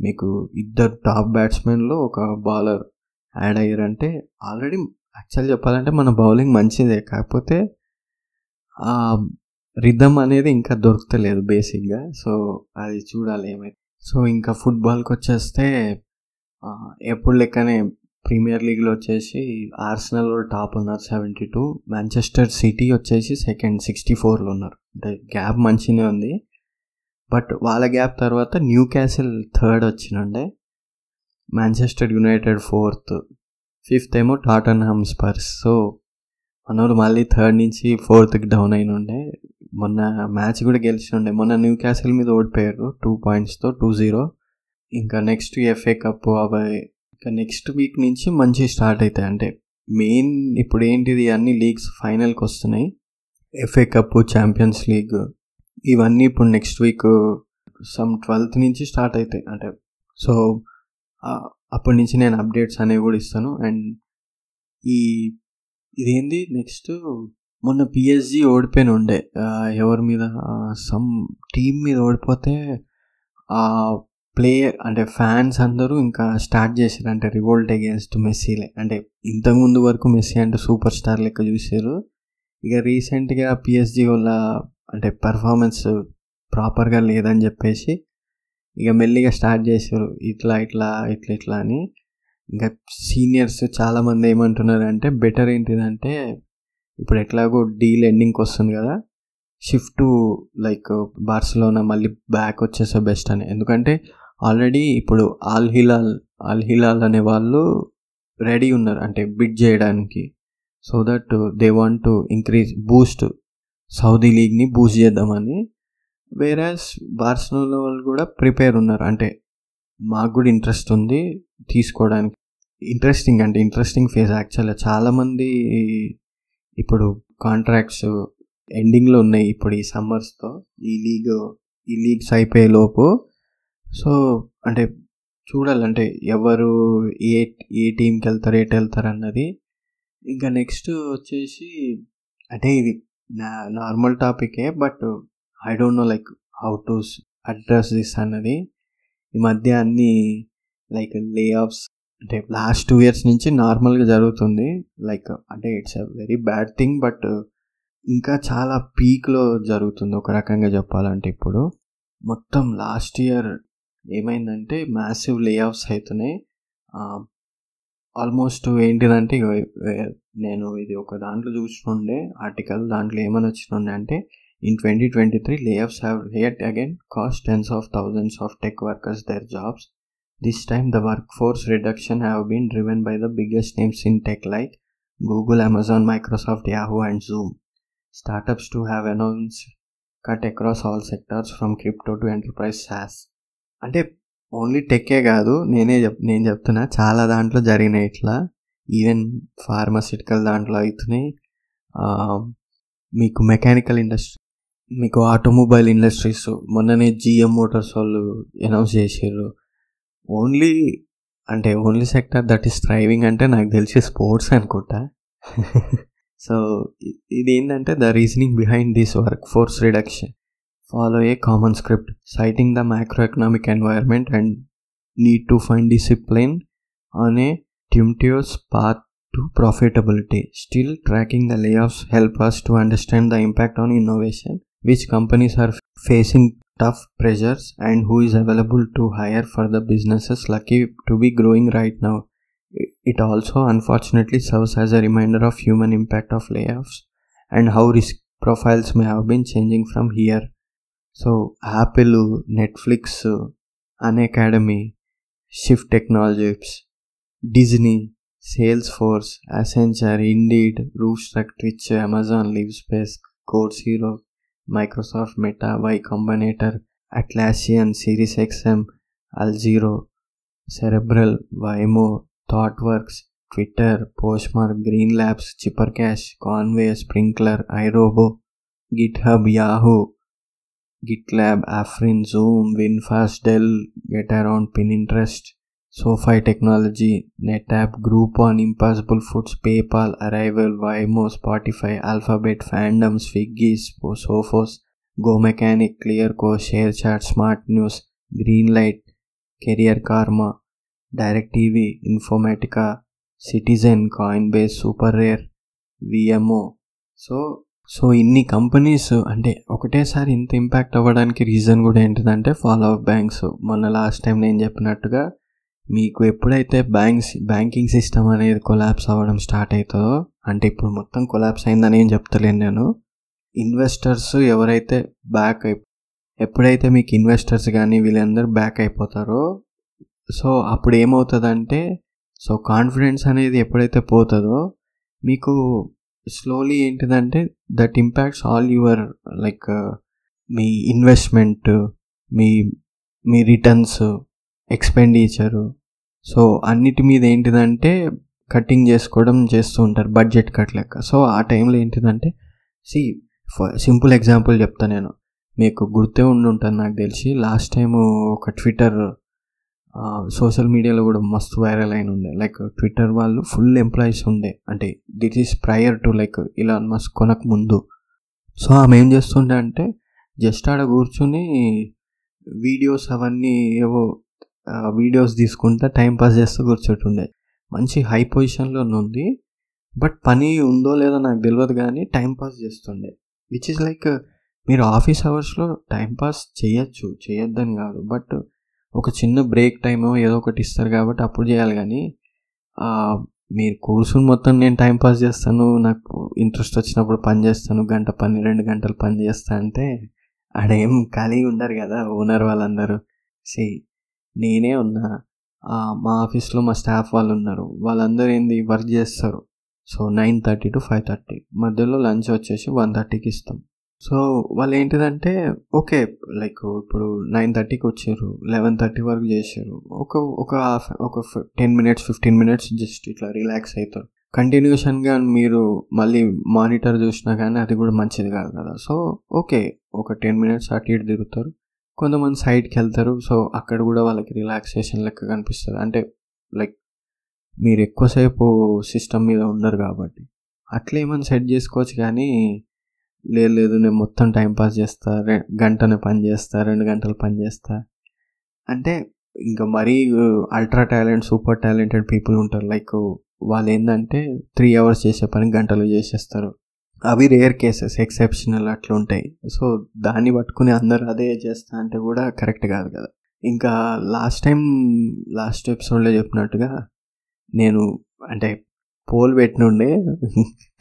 మీకు ఇద్దరు టాప్ బ్యాట్స్మెన్లో ఒక బౌలర్ యాడ్ అయ్యారంటే ఆల్రెడీ యాక్చువల్ చెప్పాలంటే మన బౌలింగ్ మంచిదే. కాకపోతే రిధమ్ అనేది ఇంకా దొరుకుతలేదు బేసిక్గా సో అది చూడాలి ఏమైతే. సో ఇంకా ఫుట్బాల్కి వచ్చేస్తే ఎప్పుడు లెక్కనే ప్రీమియర్ లీగ్లో వచ్చేసి ఆర్సనల్ టాప్ ఉన్నారు సెవెంటీ టూ మాంచెస్టర్ సిటీ వచ్చేసి సెకండ్ సిక్స్టీ ఫోర్లో ఉన్నారు. అంటే గ్యాప్ మంచినే ఉంది. బట్ వాళ్ళ గ్యాప్ తర్వాత న్యూ క్యాసిల్ థర్డ్ వచ్చినండే మాంచెస్టర్ యునైటెడ్ ఫోర్త్ ఫిఫ్త్ ఏమో టాటన్ హమ్ స్పర్స్. సో మనోళ్ళు మళ్ళీ థర్డ్ నుంచి ఫోర్త్కి డౌన్ అయిన ఉండే మొన్న మ్యాచ్ కూడా గెలిచినుండే. మొన్న న్యూ క్యాసిల్ మీద ఓడిపోయారు. టూ పాయింట్స్తో టూ జీరో. ఇంకా నెక్స్ట్ ఎఫ్ఏ కప్ అవి. ఇంకా నెక్స్ట్ వీక్ నుంచి మంచి స్టార్ట్ అవుతాయి అంటే మెయిన్ ఇప్పుడు ఏంటిది అన్ని లీగ్స్ ఫైనల్కి వస్తున్నాయి. ఎఫ్ఏ కప్ ఛాంపియన్స్ లీగ్ ఇవన్నీ ఇప్పుడు నెక్స్ట్ వీక్ సమ్ ట్వెల్త్ నుంచి స్టార్ట్ అవుతాయి అంటే సో అప్పటి నుంచి నేను అప్డేట్స్ అనేవి కూడా ఇస్తాను. అండ్ ఈ ఇదేంది నెక్స్ట్ మొన్న పిఎస్జి ఓడిపోయిన ఉండే. ఎవరి మీద? సమ్ టీం మీద ఓడిపోతే ప్లేయర్ అంటే ఫ్యాన్స్ అందరూ ఇంకా స్టార్ట్ చేశారు అంటే రివోల్ట్ అగేన్స్ట్ మెస్సీలే. అంటే ఇంతకుముందు వరకు మెస్సీ అంటే సూపర్ స్టార్ లెక్క చూసారు ఇక రీసెంట్గా పిఎస్జి వల్ల అంటే పర్ఫార్మెన్స్ ప్రాపర్గా లేదని చెప్పేసి ఇక మెల్లిగా స్టార్ట్ చేశారు. ఇట్లా ఇట్లా ఇట్లా ఇట్లా అని. ఇంకా సీనియర్స్ చాలామంది ఏమంటున్నారు అంటే బెటర్ ఏంటిదంటే ఇప్పుడు ఎట్లాగో డీల్ ఎండింగ్కి వస్తుంది కదా. షిఫ్ట్ లైక్ బార్సిలోనా మళ్ళీ బ్యాక్ వచ్చేసే బెస్ట్ అని. ఎందుకంటే ఆల్రెడీ ఇప్పుడు ఆల్ హిలాల్ ఆల్ హిలాల్ అనే వాళ్ళు రెడీ ఉన్నారు అంటే బిడ్ చేయడానికి. So that they want to increase boost Saudi లీగ్ని boost చేద్దామని. వేరాస్ బార్సలోనా వాళ్ళు కూడా ప్రిపేర్ ఉన్నారు అంటే మాకు కూడా ఇంట్రెస్ట్ ఉంది తీసుకోవడానికి. ఇంట్రెస్టింగ్ అంటే ఇంట్రెస్టింగ్ ఫేజ్ యాక్చువల్గా చాలామంది ఇప్పుడు కాంట్రాక్ట్స్ ఎండింగ్లో ఉన్నాయి ఇప్పుడు ఈ సమ్మర్స్తో. ఈ లీగ్ ఈ లీగ్స్ అయిపోయే లోపు సో అంటే చూడాలంటే ఎవరు ఏ ఏ టీంకి వెళ్తారు ఎటు వెళ్తారు అన్నది ఇంకా నెక్స్ట్ వచ్చేసి అంటే ఇది నా normal టాపికే but I don't know like how to address this అన్నది. ఈ మధ్య అన్ని లైక్ లే ఆఫ్స్ అంటే లాస్ట్ టూ ఇయర్స్ నుంచి నార్మల్గా జరుగుతుంది. లైక్ అంటే it's a very bad thing but ఇంకా చాలా పీక్లో జరుగుతుంది ఒక రకంగా చెప్పాలంటే ఇప్పుడు. మొత్తం లాస్ట్ ఇయర్ ఏమైందంటే మ్యాసివ్ లేఆఫ్స్ అవుతున్నాయి ఆల్మోస్ట్ ఏంటిదంటే నేను ఇది ఒక దాంట్లో చూసినుండే ఆర్టికల్ దాంట్లో ఏమైనా వచ్చిన ఉండే అంటే in twenty twenty three layoffs have late again cost tens of thousands of tech workers their jobs this time the workforce reduction have been driven by the biggest names in tech like Google Amazon Microsoft Yahoo and Zoom startups to have announce cut across all sectors from crypto to enterprise SaaS అంటే only టెక్కే కాదు నేనే చెప్ నేను చెప్తున్నా చాలా దాంట్లో జరిగినాయి ఇట్లా. ఈవెన్ ఫార్మాసిటికల్ దాంట్లో అవుతున్నాయి మీకు మెకానికల్ ఇండస్ట్రీ మీకు ఆటోమొబైల్ ఇండస్ట్రీస్ మొన్ననే జిఎం మోటార్స్ వాళ్ళు అనౌన్స్ చేసారు ఓన్లీ అంటే only sector that is thriving అంటే నాకు తెలిసి స్పోర్ట్స్ అనుకుంటా. సో ఇది ఏంటంటే the reasoning behind this workforce reduction Follow a common script citing the macroeconomic environment and need to find discipline on a tumultuous path to profitability. Still, tracking the layoffs help us to understand the impact on innovation, which companies are facing tough pressures, and who is available to hire for the businesses lucky to be growing right now. It also unfortunately serves as a reminder of human impact of layoffs and how risk profiles may have been changing from here so Apple Netflix Unacademy Shift Technologies Disney Salesforce Accenture Indeed రూస్ట్రక్ Twitch Amazon Livspace Course Hero Microsoft Meta Y Combinator Atlassian Series XM అల్జీరో Cerebral Waymo ThoughtWorks Twitter Postmark Green Labs Chipper Cash Conway Sprinklr iRobot GitHub Yahoo GitLab, Afrin, Zoom, WinFast, Dell, GetAround, Pinterest, SoFi Technology, NetApp, Groupon, Impossible Foods, PayPal, Arrival, Waymo, Spotify, Alphabet, Fandom, Swiggy, Sophos, Go Mechanic, Clearco, ShareChat, Smart News, Greenlight, Career Karma, DirecTV, Informatica, Citizen, Coinbase, Super Rare, VMO. So so ఇన్ని companies అంటే ఒకటేసారి ఇంత impact అవ్వడానికి reason కూడా ఏంటిదంటే follow up banks. మొన్న last time నేను చెప్పినట్టుగా మీకు ఎప్పుడైతే బ్యాంక్స్ బ్యాంకింగ్ సిస్టమ్ అనేది కొలాప్స్ అవ్వడం స్టార్ట్ అవుతుందో అంటే ఇప్పుడు మొత్తం కొలాప్స్ అయిందని ఏం చెప్తలేను నేను. ఇన్వెస్టర్స్ ఎవరైతే బ్యాక్ అయి ఎప్పుడైతే మీకు ఇన్వెస్టర్స్ కానీ వీళ్ళందరూ బ్యాక్ అయిపోతారో సో అప్పుడు ఏమవుతుందంటే సో కాన్ఫిడెన్స్ అనేది ఎప్పుడైతే పోతుందో మీకు స్లోలీ ఏంటిదంటే that impacts all your like me investment మీ మీ రిటర్న్స్ ఎక్స్పెండిచరు సో అన్నిటి మీద ఏంటిదంటే కటింగ్ చేసుకోవడం చేస్తూ ఉంటారు బడ్జెట్ కట్ లెక్క. సో ఆ టైంలో ఏంటిదంటే సి సింపుల్ ఎగ్జాంపుల్ చెప్తా నేను. మీకు గుర్తే ఉండి ఉంటుంది నాకు తెలిసి లాస్ట్ టైం ఒక ట్విట్టర్ సోషల్ మీడియాలో కూడా మస్తు వైరల్ అయిన ఉండే. లైక్ ట్విట్టర్ వాళ్ళు ఫుల్ ఎంప్లాయీస్ ఉండే. అంటే that is prior to like ఇలా మస్తు కొనక ముందు సో ఆమె ఏం చేస్తుండే అంటే జస్ట్ ఆడ కూర్చుని వీడియోస్ అవన్నీ ఏవో వీడియోస్ తీసుకుంటా టైం పాస్ చేస్తూ కూర్చుంటుండే. మంచి హై పొజిషన్లో ఉంది. బట్ పని ఉందో లేదో నాకు తెలియదు కానీ టైం పాస్ చేస్తుండే. విచ్ ఇస్ లైక్ మీరు ఆఫీస్ అవర్స్లో టైం పాస్ చేయొచ్చు. చేయొద్దని కాదు. బట్ ఒక చిన్న బ్రేక్ టైమ్ ఏదో ఒకటి ఇస్తారు కాబట్టి అప్పుడు చేయాలి కానీ మీరు కూర్చుని మొత్తం నేను టైం పాస్ చేస్తాను నాకు ఇంట్రెస్ట్ వచ్చినప్పుడు పని చేస్తాను గంట పని రెండు గంటలు పని చేస్తా అంటే ఆడేం ఖాళీ ఉండరు కదా ఓనర్ వాళ్ళందరూ. సి నేనే ఉన్నా. మా ఆఫీస్లో మా స్టాఫ్ వాళ్ళు ఉన్నారు. వాళ్ళందరూ ఏంది వర్క్ చేస్తారు. So nine thirty to five thirty మధ్యలో లంచ్ వచ్చేసి వన్ థర్టీకి ఇస్తాం. సో వాళ్ళు ఏంటిదంటే ఓకే లైక్ ఇప్పుడు నైన్ థర్టీకి వచ్చారు లెవెన్ థర్టీ వరకు చేశారు. ఒక ఒక హాఫ్ ఒక ten minutes fifteen minutes just ఇట్లా రిలాక్స్ అవుతారు కంటిన్యూషన్గా మీరు మళ్ళీ మానిటర్ చూసినా కానీ అది కూడా మంచిది కాదు కదా. సో ఓకే ఒక టెన్ మినిట్స్ అటు ఇటు తిరుగుతారు. కొంతమంది సైడ్కి వెళ్తారు. సో అక్కడ కూడా వాళ్ళకి రిలాక్సేషన్ లెక్క కనిపిస్తుంది. అంటే లైక్ మీరు ఎక్కువసేపు సిస్టమ్ మీద ఉండరు కాబట్టి. అట్లా ఏమైనా సెట్ చేసుకోవచ్చు కానీ లేదు లేదు నేను మొత్తం టైంపాస్ చేస్తా గంటనే పని చేస్తా రెండు గంటలు పని చేస్తా. అంటే ఇంకా మరీ ultra talent super talented people ఉంటారు. లైక్ వాళ్ళు ఏంటంటే త్రీ అవర్స్ చేసే పని గంటలు చేసేస్తారు. అవి రేర్ కేసెస్ ఎక్సెప్షనల్ అట్లా ఉంటాయి. సో దాన్ని పట్టుకుని అందరు అదే చేస్తా అంటే కూడా కరెక్ట్ కాదు కదా. ఇంకా లాస్ట్ టైం లాస్ట్ ఎపిసోడ్లో చెప్పినట్టుగా నేను అంటే పోల్ పెట్టినుండే.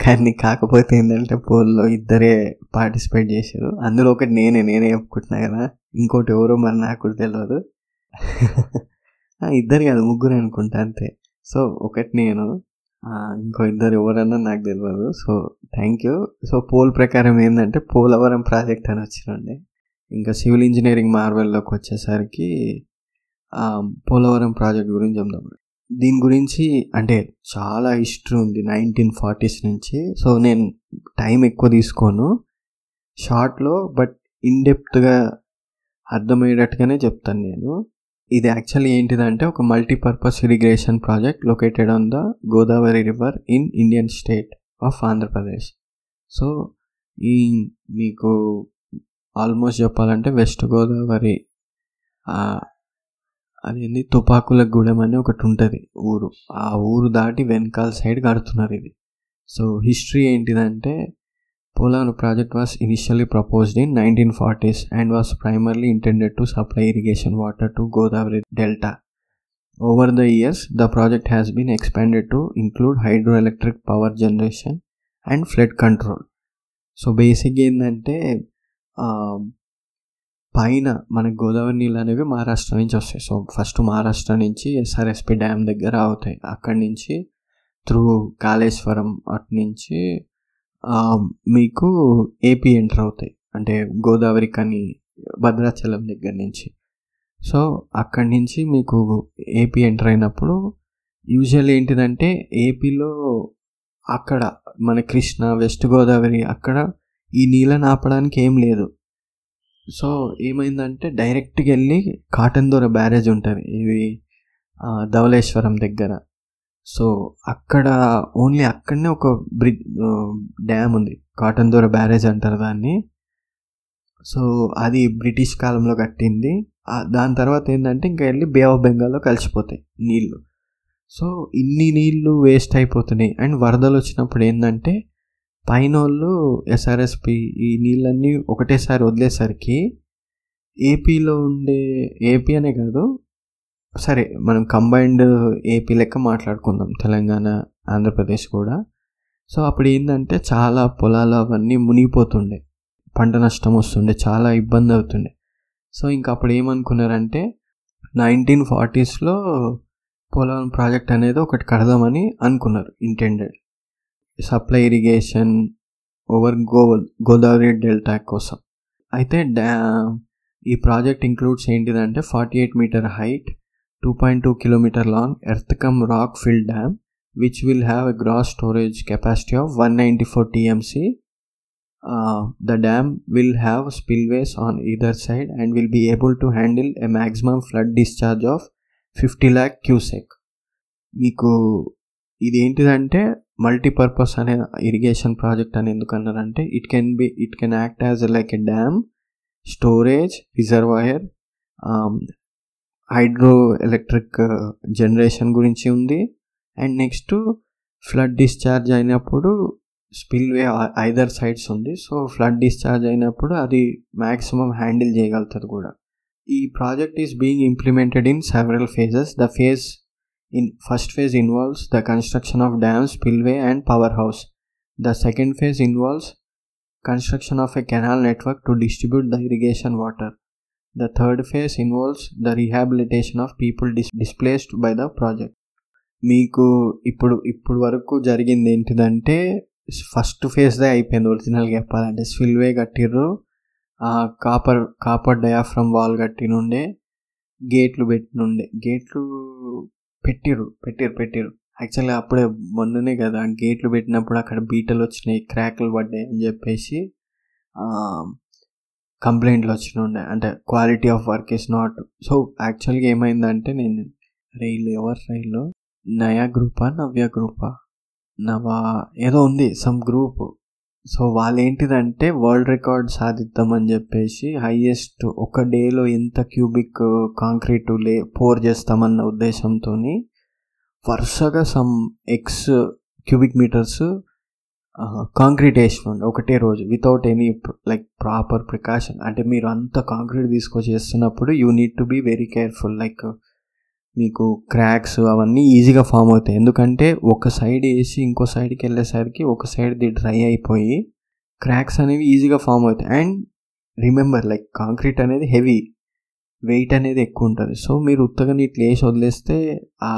కానీ కాకపోతే ఏంటంటే పోల్లో ఇద్దరే పార్టిసిపేట్ చేశారు. అందులో ఒకటి నేనే నేనే చెప్పుకుంటున్నా కదా. ఇంకోటి ఎవరో మరి నాకు తెలియదు ఇద్దరు కాదు ముగ్గురు అనుకుంటా అంతే. సో ఒకటి నేను ఇంకో ఇద్దరు ఎవరన్నా నాకు తెలియదు so thank you so poll ప్రకారం ఏంటంటే పోలవరం ప్రాజెక్ట్ అని వచ్చినండి ఇంకా సివిల్ ఇంజనీరింగ్ మార్వెల్లోకి వచ్చేసరికి పోలవరం ప్రాజెక్ట్ గురించి చెప్దాం. దీని గురించి అంటే చాలా హిస్టరీ ఉంది నైన్టీన్ ఫార్టీస్ నుంచి. సో నేను టైం ఎక్కువ తీసుకోను. షార్ట్లో బట్ ఇన్డెప్త్గా అర్థమయ్యేటట్టుగానే చెప్తాను నేను. ఇది యాక్చువల్లీ ఏంటిదంటే ఒక multipurpose irrigation project located on the Godavari river in Indian state of Andhra Pradesh so ఈ మీకు ఆల్మోస్ట్ చెప్పాలంటే వెస్ట్ గోదావరి అదేంది తుపాకుల గూడెం అని ఒకటి ఉంటుంది ఊరు. ఆ ఊరు దాటి వెనకాల సైడ్ కడుతున్నారు ఇది. సో హిస్టరీ ఏంటిదంటే Polavaram project was initially proposed in nineteen forties and was primarily intended to supply irrigation water to Godavari delta over the years the project has been expanded to include hydro electric power generation and flood control so basic ఏంటంటే పైన మనకి గోదావరి నీళ్ళు అనేవి మహారాష్ట్ర నుంచి వస్తాయి. So first Maharashtra నుంచి SRSP dam దగ్గర అవుతాయి. అక్కడి నుంచి త్రూ కాళేశ్వరం అటు నుంచి మీకు ఏపీ ఎంటర్ అవుతాయి. అంటే గోదావరి కానీ భద్రాచలం దగ్గర నుంచి. సో అక్కడి నుంచి మీకు ఏపీ ఎంటర్ అయినప్పుడు యూజువల్ ఏంటిదంటే ఏపీలో అక్కడ మన కృష్ణ వెస్ట్ గోదావరి అక్కడ ఈ నీళ్ళని ఆపడానికి ఏం లేదు. సో ఏమైందంటే డైరెక్ట్గా వెళ్ళి కాటన్ దొర బ్యారేజ్ ఉంటుంది. ఇది ధవళేశ్వరం దగ్గర. సో అక్కడ ఓన్లీ అక్కడనే ఒక బ్రిడ్జ్ డ్యామ్ ఉంది. కాటన్ దొర బ్యారేజ్ అంటారు దాన్ని. సో అది బ్రిటిష్ కాలంలో కట్టింది. దాని తర్వాత ఏంటంటే ఇంకా వెళ్ళి బే ఆఫ్ బెంగాల్లో కలిసిపోతాయి నీళ్ళు సో ఇన్ని నీళ్ళు వేస్ట్ అయిపోతున్నాయి. అండ్ వరదలు వచ్చినప్పుడు ఏంటంటే పైన వాళ్ళు ఎస్ఆర్ఎస్పి ఈ నీళ్ళన్నీ ఒకటేసారి వదిలేసరికి ఏపీలో ఉండే ఏపీ అనే కాదు సరే మనం కంబైన్డ్ ఏపీ లెక్క మాట్లాడుకుందాం తెలంగాణ ఆంధ్రప్రదేశ్ కూడా. సో అప్పుడు ఏంటంటే చాలా పొలాలు అవన్నీ మునిగిపోతుండే పంట నష్టం వస్తుండే చాలా ఇబ్బంది అవుతుండే. సో ఇంకా అప్పుడు ఏమనుకున్నారంటే నైన్టీన్ ఫార్టీస్లో పోలవరం ప్రాజెక్ట్ అనేది ఒకటి కడదామని అనుకున్నారు ఇంటెండెడ్. సప్లై ఇరిగేషన్ ఓవర్ గో గోదావరి డెల్టా కోసం. అయితే డ్యా ఈ ప్రాజెక్ట్ ఇంక్లూడ్స్ ఏంటిదంటే forty eight meter height two point two kilometer long earth cum rock fill dam which will have a gross storage capacity of one ninety four TMC. The dam will have spillways on either side and will be able to handle a maximum flood discharge of fifty lakh cusec. మీకు ఇది ఏంటిదంటే multipurpose అనే irrigation project అని ఎందుకు అన్నారంటే it can be it can act as like a dam storage reservoir hydro electric generation గురించి ఉంది. And next flood discharge అయినప్పుడు స్పిల్వే ఐదర్ సైడ్స్ ఉంది. సో ఫ్లడ్ డిశ్చార్జ్ అయినప్పుడు అది మ్యాక్సిమం హ్యాండిల్ చేయగలుగుతుంది కూడా. ఈ project is being implemented in several phases the phase in first phase involves the construction of dam, spillway, and powerhouse. The second phase involves construction of a canal network to distribute the irrigation water. The third phase involves the rehabilitation of people dis- displaced by the project. మీకు ఇప్పుడు ఇప్పుడు వరకు జరిగింది ఏంటిదంటే first ఫేజ్దే అయిపోయింది ఒరిజినల్గా చెప్పాలంటే spillway కట్టిర్రు కాపర్ కాపర్ డయాఫ్రమ్ వాల్ కట్టినుండే గేట్లు పెట్టినుండే గేట్లు పెట్టిరు పెట్టిరు పెట్టిరు యాక్చువల్గా అప్పుడే మొన్ననే కదా గేట్లు పెట్టినప్పుడు అక్కడ బీటలు వచ్చినాయి క్రాక్లు పడ్డాయి అని చెప్పేసి కంప్లైంట్లు వచ్చినాయి అంటే quality of work is not so యాక్చువల్గా ఏమైందంటే నేను రైలు ఎవరు రైలు నయా గ్రూపా నవ్య గ్రూపా? నవా ఏదో ఉంది సమ్ గ్రూప్ సో వాళ్ళు ఏంటిదంటే వరల్డ్ రికార్డ్ సాధిద్దామని చెప్పేసి హైయెస్ట్ ఒక డేలో ఎంత క్యూబిక్ కాంక్రీట్ లే పోర్ చేస్తామన్న ఉద్దేశంతో వరుసగా some X cubic meters concrete వేసినండి ఒకటే రోజు without any like proper precaution అంటే మీరు అంత కాంక్రీట్ తీసుకొచ్చి చేస్తున్నప్పుడు you need to be very careful like మీకు క్రాక్స్ అవన్నీ ఈజీగా ఫామ్ అవుతాయి. ఎందుకంటే ఒక సైడ్ వేసి ఇంకో సైడ్కి వెళ్ళేసరికి ఒక సైడ్ది డ్రై అయిపోయి క్రాక్స్ అనేవి ఈజీగా ఫామ్ అవుతాయి. అండ్ రిమెంబర్ లైక్ కాంక్రీట్ అనేది హెవీ వెయిట్ అనేది ఎక్కువ ఉంటుంది. సో మీరు ఉత్తగా నీట్ లేచి వదిలేస్తే ఆ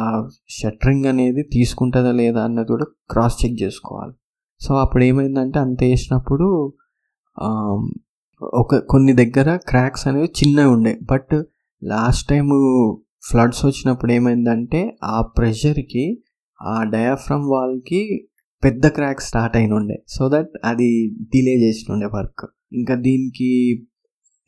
షట్టరింగ్ అనేది తీసుకుంటుందా లేదా అన్నది కూడా క్రాస్ చెక్ చేసుకోవాలి. సో అప్పుడు ఏమైందంటే అంత వేసినప్పుడు ఒక కొన్ని దగ్గర క్రాక్స్ అనేవి చిన్నవి ఉండే. బట్ లాస్ట్ టైము ఫ్లడ్స్ వచ్చినప్పుడు ఏమైందంటే ఆ ప్రెషర్కి ఆ డయాఫ్రమ్ వాల్కి పెద్ద క్రాక్ స్టార్ట్ అయిన ఉండే సో దట్ అది డిలే చేసిన వర్క్. ఇంకా దీనికి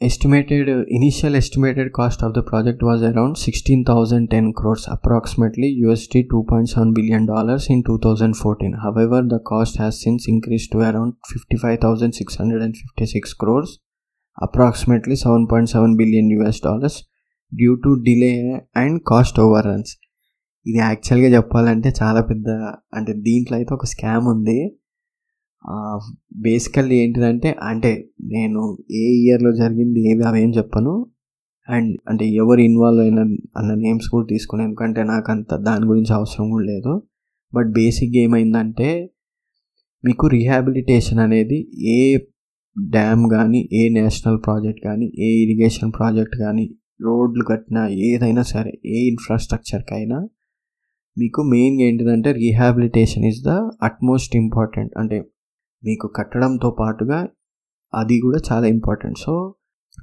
estimated initial estimated cost of the project was around sixteen thousand ten crores approximately USD two point seven billion dollars in two thousand fourteen. However the cost has since increase to around fifty five thousand six hundred and fifty six crores approximately seven point seven billion US dollars due to delay and cost over runs ఇది యాక్చువల్గా చెప్పాలంటే చాలా పెద్ద అంటే దీంట్లో అయితే ఒక scam ఉంది. బేసికల్లీ ఏంటిదంటే అంటే నేను ఏ ఇయర్లో జరిగింది ఏవి అవేం చెప్పను. అండ్ అంటే ఎవరు ఇన్వాల్వ్ అయిన అన్న నేమ్స్ కూడా తీసుకున్నాను. ఎందుకంటే నాకు అంత దాని గురించి అవసరం కూడా లేదు. బట్ బేసిక్ ఏమైందంటే మీకు రీహాబిలిటేషన్ అనేది ఏ డ్యామ్ కానీ ఏ నేషనల్ ప్రాజెక్ట్ కానీ ఏ ఇరిగేషన్ ప్రాజెక్ట్ కానీ రోడ్లు కట్టినా ఏదైనా సరే ఏ ఇన్ఫ్రాస్ట్రక్చర్కి అయినా మీకు మెయిన్గా ఏంటిదంటే rehabilitation is the utmost important అంటే మీకు కట్టడంతో పాటుగా అది కూడా చాలా ఇంపార్టెంట్ సో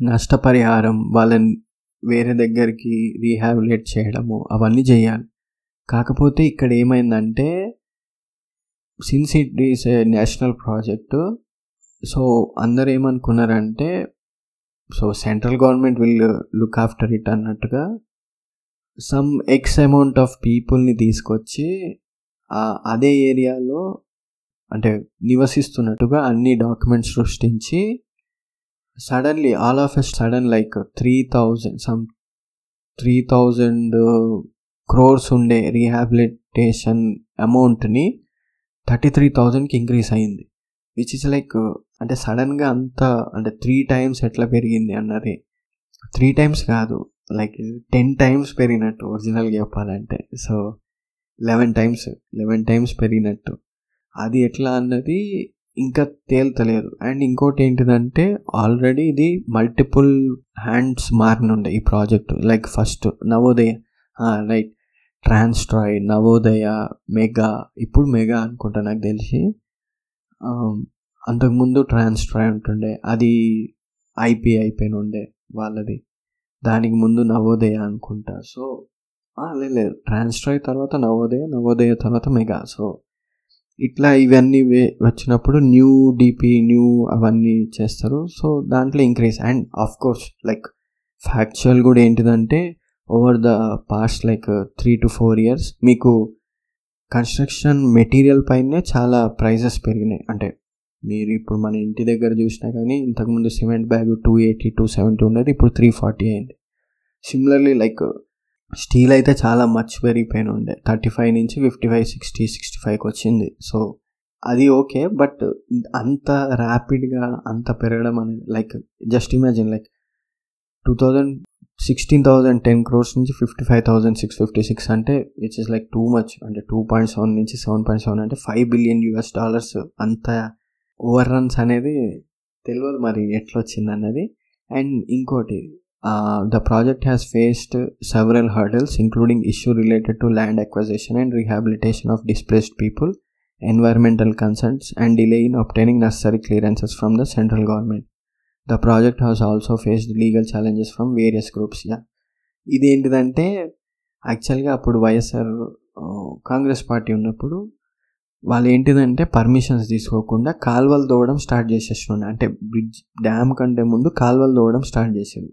నష్టపరిహారం వాళ్ళని వేరే దగ్గరికి రీహాబిలేట్ చేయడము అవన్నీ చేయాలి. కాకపోతే ఇక్కడ ఏమైందంటే since it is a national project so అందరు ఏమనుకున్నారంటే so central government will look after it అన్నట్టుగా సమ్ ఎక్స్ అమౌంట్ ఆఫ్ పీపుల్ని తీసుకొచ్చి అదే ఏరియాలో అంటే నివసిస్తున్నట్టుగా అన్ని డాక్యుమెంట్స్ సృష్టించి suddenly all of a sudden like three thousand some three thousand crores ఉండే రీహాబిలిటేషన్ అమౌంట్ని థర్టీ త్రీ థౌజండ్కి ఇంక్రీస్ అయింది. విచ్ ఇస్ లైక్ అంటే సడన్గా అంత అంటే త్రీ టైమ్స్ ఎట్లా పెరిగింది అన్నది. త్రీ టైమ్స్ కాదు. లైక్ టెన్ టైమ్స్ పెరిగినట్టు ఒరిజినల్గా చెప్పాలంటే. So eleven times eleven times పెరిగినట్టు. అది ఎట్లా అన్నది ఇంకా తేల్తలేదు. అండ్ ఇంకోటి ఏంటిదంటే ఆల్రెడీ ఇది మల్టిపుల్ హ్యాండ్స్ మారినుండే ఈ project. Like first Navodaya right. Transstroy Navodaya Megha ఇప్పుడు మెగా అనుకుంటా నాకు తెలిసి. అంతకుముందు ట్రాన్స్ట్రాయ్ ఉంటుండే అది ఐపీ అయిపోయిన ఉండే వాళ్ళది. దానికి ముందు నవోదయ అనుకుంటా. సో లేదు ట్రాన్స్ట్రాయ్ తర్వాత నవోదయ నవోదయ తర్వాత మెగా. సో ఇట్లా ఇవన్నీ వే వచ్చినప్పుడు న్యూ డిపి న్యూ అవన్నీ చేస్తారు. సో దాంట్లో increase and of course like factual కూడా ఏంటిదంటే over the past like three to four years మీకు కన్స్ట్రక్షన్ మెటీరియల్ పైనే చాలా ప్రైజెస్ పెరిగినాయి. అంటే మీరు ఇప్పుడు మన ఇంటి దగ్గర చూసినా కానీ ఇంతకుముందు cement bag two eighty two seventy ఉండేది ఇప్పుడు త్రీ ఫార్టీ అయింది. సిమిలర్లీ లైక్ స్టీల్ అయితే చాలా మచ్ పెరిగిపోయిన ఉండే. థర్టీ ఫైవ్ నుంచి ఫిఫ్టీ ఫైవ్ సిక్స్టీ సిక్స్టీ ఫైవ్కి వచ్చింది. సో అది ఓకే బట్ అంత ర్యాపిడ్గా అంత పెరగడం అనేది like just imagine like two thousand sixteen thousand ten crores నుంచి fifty five thousand six fifty six అంటే it's is like too much అంటే టూ పాయింట్ సెవెన్ నుంచి సెవెన్ పాయింట్ సెవెన్ అంటే ఫైవ్ బిలియన్ యూఎస్ డాలర్స్ అంత over runs అనేది తెలియదు మరి ఎట్లా వచ్చింది అన్నది అండ్ ఇంకోటి the project has faced several hurdles including issue related to land acquisition and rehabilitation of displaced people environmental concerns and delay in obtaining necessary clearances from the central government the project has also faced legal challenges from various groups yeah ఇదేంటిదంటే యాక్చువల్గా అప్పుడు YSR Congress party ఉన్నప్పుడు వాళ్ళు ఏంటిదంటే permissions తీసుకోకుండా కాలువలు తోవడం start చేసేస్తుండే అంటే bridge dam కంటే ముందు కాలువలు తోవడం స్టార్ట్ చేసేది.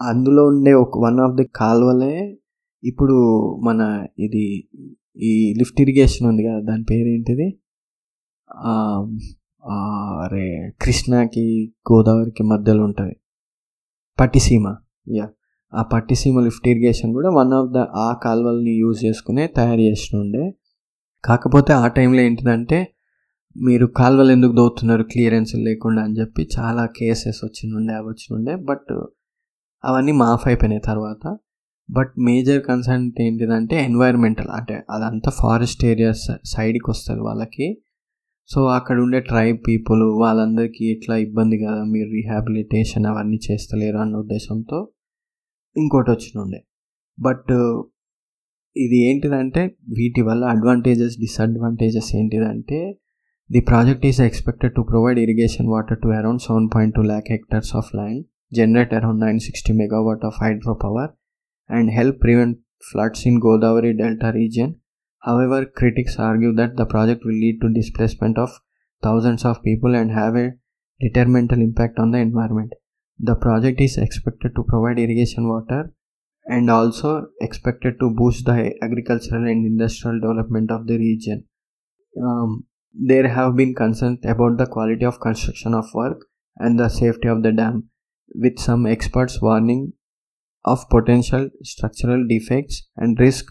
అందులో ఉండే ఒక వన్ ఆఫ్ ది కాలువలే ఇప్పుడు మన ఇది ఈ లిఫ్ట్ ఇరిగేషన్ ఉంది కదా దాని పేరు ఏంటిది అరే కృష్ణాకి గోదావరికి మధ్యలో ఉంటుంది. పట్టిసీమ యా. ఆ పట్టిసీమ లిఫ్ట్ ఇరిగేషన్ కూడా వన్ ఆఫ్ ద ఆ కాల్వల్ని యూజ్ చేసుకునే తయారు చేసినుండే కాకపోతే ఆ టైంలో ఏంటిదంటే మీరు కాలువలు ఎందుకు దోతున్నారు? క్లియరెన్స్ లేకుండా అని చెప్పి చాలా కేసెస్ వచ్చినుండే అవి వచ్చినుండే బట్ అవన్నీ మాఫ్ అయిపోయినాయి తర్వాత. బట్ మేజర్ కన్సర్న్ ఏంటిదంటే ఎన్వైర్మెంటల్ అంటే అదంతా ఫారెస్ట్ ఏరియాస్ సైడ్కి వస్తుంది వాళ్ళకి. సో అక్కడ ఉండే ట్రైబ్ పీపుల్ వాళ్ళందరికీ ఎట్లా ఇబ్బంది కదా మీరు రీహాబిలిటేషన్ అవన్నీ చేస్తలేరు అన్న ఉద్దేశంతో ఇంకోటి వచ్చినుండే బట్ ఇది ఏంటిదంటే వీటి వల్ల అడ్వాంటేజెస్ డిసడ్వాంటేజెస్ ఏంటిదంటే the project is expected to provide irrigation water to around seven point two lakh hectares of land generate around 960 megawatt of hydropower and help prevent floods in Godavari Delta region. However, critics argue that the project will lead to displacement of thousands of people and have a detrimental impact on the environment. The project is expected to provide irrigation water and also expected to boost the agricultural and industrial development of the region. Um, there have been concerns about the quality of construction of work and the safety of the dam with some experts warning of potential structural defects and risk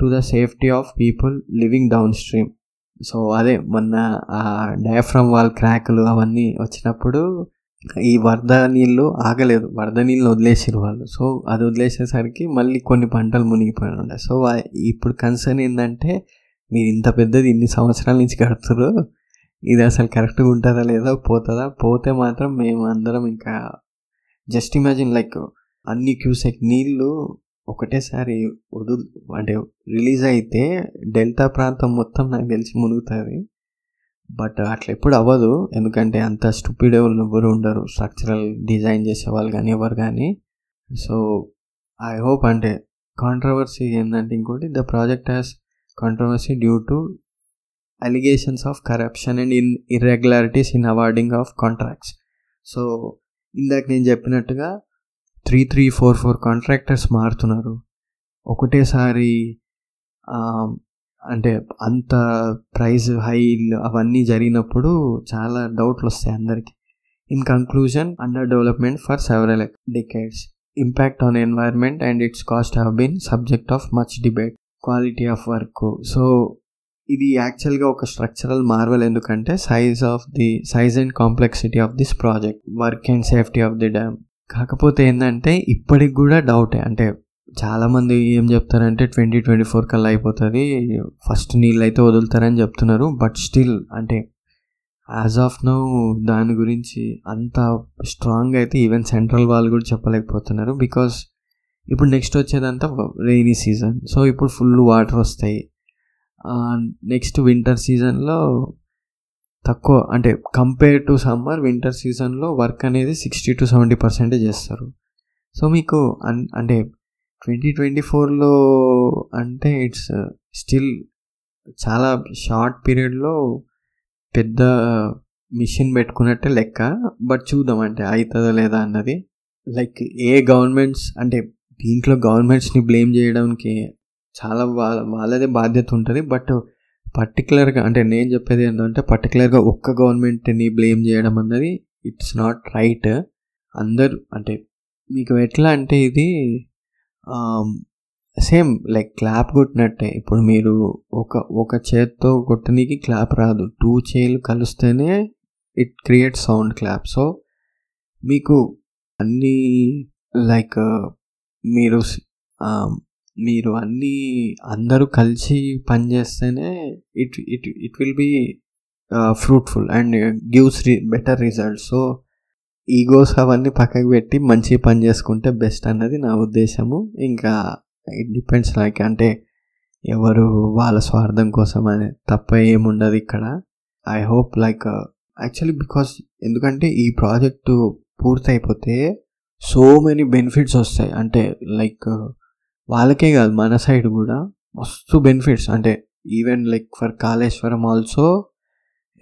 to the safety of people living downstream so అదే మొన్న ఆ diaphragm wall క్రాకులు అవన్నీ వచ్చినప్పుడు ఈ వరద నీళ్ళు ఆగలేదు. వరద నీళ్ళు వదిలేసారు వాళ్ళు. సో అది వదిలేసేసరికి మళ్ళీ కొన్ని పంటలు మునిగిపోయి ఉండే సో ఇప్పుడు కన్సర్న్ ఏంటంటే మీరు ఇంత పెద్దది ఇన్ని సంవత్సరాల నుంచి కడుతురు ఇది అసలు కరెక్ట్గా ఉంటుందా లేదా పోతుందా? పోతే మాత్రం మేము అందరం ఇంకా జస్ట్ ఇమాజిన్ లైక్ అన్ని క్యూసెక్ నీళ్ళు ఒకటేసారి వదు అంటే రిలీజ్ అయితే డెల్టా ప్రాంతం మొత్తం నాకు తెలిసి మునుగుతుంది. బట్ అట్లా ఎప్పుడు అవ్వదు. ఎందుకంటే అంత స్టూపిడ్ ఎవరు ఉండరు. స్ట్రక్చరల్ డిజైన్ చేసే వాళ్ళు కానీ ఎవరు కానీ సో ఐ హోప్ అంటే కాంట్రవర్సీ ఏంటంటే ఇంకోటి the project has controversy due to allegations of corruption and in irregularities in awarding of contracts so ఇందాక నేను చెప్పినట్టుగా three three four four contractors మారుతున్నారు. ఒకటేసారి అంటే అంత ప్రైస్ హై అవన్నీ జరిగినప్పుడు చాలా డౌట్లు వస్తాయి అందరికీ. In conclusion under development for several decades impact on environment and its cost have been subject of much debate quality of work so ఇది యాక్చువల్గా ఒక స్ట్రక్చరల్ మార్వల్ ఎందుకంటే size of the size and complexity of this project work and safety of the dam కాకపోతే ఏంటంటే ఇప్పటికి కూడా డౌటే అంటే చాలామంది ఏం చెప్తారంటే ట్వంటీ ట్వంటీ ఫోర్ కల్లా అయిపోతుంది ఫస్ట్ నీళ్ళు అయితే వదులుతారని చెప్తున్నారు బట్ స్టిల్ అంటే యాజ్ ఆఫ్ నౌ దాని గురించి అంత స్ట్రాంగ్ అయితే ఈవెన్ సెంట్రల్ వాళ్ళు కూడా చెప్పలేకపోతున్నారు బికాస్ ఇప్పుడు నెక్స్ట్ వచ్చేదంతా రెయినీ సీజన్ సో ఇప్పుడు ఫుల్ వాటర్ వస్తాయి. నెక్స్ట్ వింటర్ సీజన్లో తక్కువ అంటే కంపేర్ టు సమ్మర్ వింటర్ సీజన్లో వర్క్ అనేది సిక్స్టీ టు సెవెంటీ పర్సెంటే చేస్తారు. సో మీకు అన్ అంటే ట్వంటీ ట్వంటీ ఫోర్లో అంటే ఇట్స్ స్టిల్ చాలా షార్ట్ పీరియడ్లో పెద్ద మిషన్ పెట్టుకున్నట్టే లెక్క. బట్ చూద్దాం అంటే అవుతుందా లేదా అన్నది. లైక్ ఏ గవర్నమెంట్స్ అంటే దీంట్లో గవర్నమెంట్స్ని బ్లేమ్ చేయడానికి చాలా వాళ్ళ వాళ్ళదే బాధ్యత ఉంటుంది. బట్ పర్టికులర్గా అంటే నేను చెప్పేది ఏంటంటే పర్టికులర్గా ఒక్క గవర్నమెంట్ని బ్లేమ్ చేయడం అన్నది ఇట్స్ నాట్ రైట్. అందరు అంటే మీకు ఎట్లా అంటే ఇది సేమ్ లైక్ క్లాప్ కొట్టినట్టే. ఇప్పుడు మీరు ఒక ఒక చేత్తో కొట్టనీకి క్లాప్ రాదు. టూ చేలు కలిస్తేనే it create sound clap so మీకు అన్నీ లైక్ మీరు మీరు అన్నీ అందరూ కలిసి పనిచేస్తేనే it it it will be fruitful and gives రి బెటర్ రిజల్ట్స్ సో ఈగోస్ అవన్నీ పక్కకు పెట్టి మంచి పని చేసుకుంటే బెస్ట్ అన్నది నా ఉద్దేశము. ఇంకా ఇట్ డిపెండ్స్ లైక్ అంటే ఎవరు వాళ్ళ స్వార్థం కోసం అని తప్ప ఏముండదు ఇక్కడ. I hope like actually because ఎందుకంటే ఈ ప్రాజెక్టు పూర్తయిపోతే సో మెనీ బెనిఫిట్స్ వస్తాయి. అంటే లైక్ వాళ్ళకే కాదు మన సైడ్ కూడా మస్తు బెనిఫిట్స్ అంటే even like for Kaleshwaram also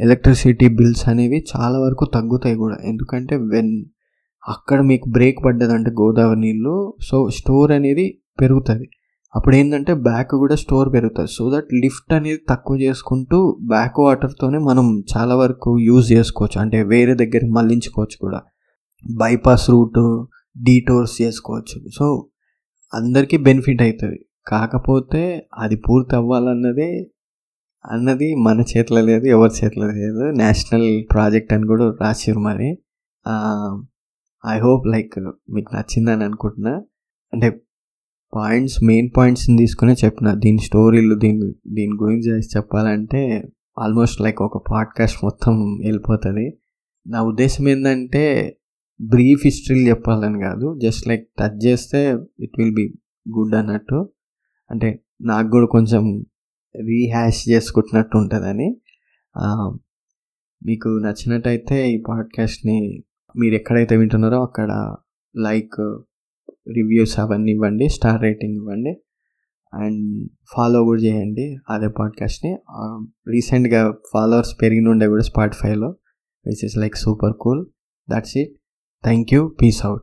electricity bills అనేవి చాలా వరకు తగ్గుతాయి కూడా. ఎందుకంటే వెన్ అక్కడ మీకు బ్రేక్ పడ్డదంటే గోదావరి నీళ్ళు సో స్టోర్ అనేది పెరుగుతుంది. అప్పుడు ఏంటంటే బ్యాక్ కూడా స్టోర్ పెరుగుతుంది. సో దట్ లిఫ్ట్ అనేది తక్కువ చేసుకుంటూ బ్యాక్ వాటర్తోనే మనం చాలా వరకు యూజ్ చేసుకోవచ్చు. అంటే వేరే దగ్గర మళ్ళించుకోవచ్చు కూడా. బైపాస్ రూట్ డీటోర్స్ చేసుకోవచ్చు. సో అందరికీ బెనిఫిట్ అవుతుంది కాకపోతే అది పూర్తి అవ్వాలన్నదే అన్నది మన చేతిలో లేదు ఎవరి చేతిలో లేదు. నేషనల్ ప్రాజెక్ట్ అని కూడా రాసిరు మరి. ఐ హోప్ లైక్ మీకు నచ్చిందని అనుకుంటున్నా. అంటే పాయింట్స్ మెయిన్ పాయింట్స్ని తీసుకునే చెప్పిన. దీని స్టోరీలు దీని దీని గురించి చెప్పాలంటే ఆల్మోస్ట్ లైక్ ఒక పాడ్కాస్ట్ మొత్తం వెళ్ళిపోతుంది. నా ఉద్దేశం ఏంటంటే బ్రీఫ్ హిస్టరీలు చెప్పాలని కాదు. జస్ట్ లైక్ టచ్ చేస్తే ఇట్ విల్ బి గుడ్ అన్నట్టు. అంటే నాకు కూడా కొంచెం రీహ్యాష్ చేసుకుంటున్నట్టు ఉంటుందని మీకు నచ్చినట్టయితే ఈ పాడ్కాస్ట్ని మీరు ఎక్కడైతే వింటున్నారో అక్కడ లైక్ రివ్యూస్ అవన్నీ ఇవ్వండి స్టార్ రేటింగ్ ఇవ్వండి. అండ్ ఫాలో కూడా చేయండి అదే పాడ్కాస్ట్ని. రీసెంట్గా ఫాలోవర్స్ పెరిగినుండే కూడా స్పాటిఫైలో which is like super cool. That's it. Thank you peace out.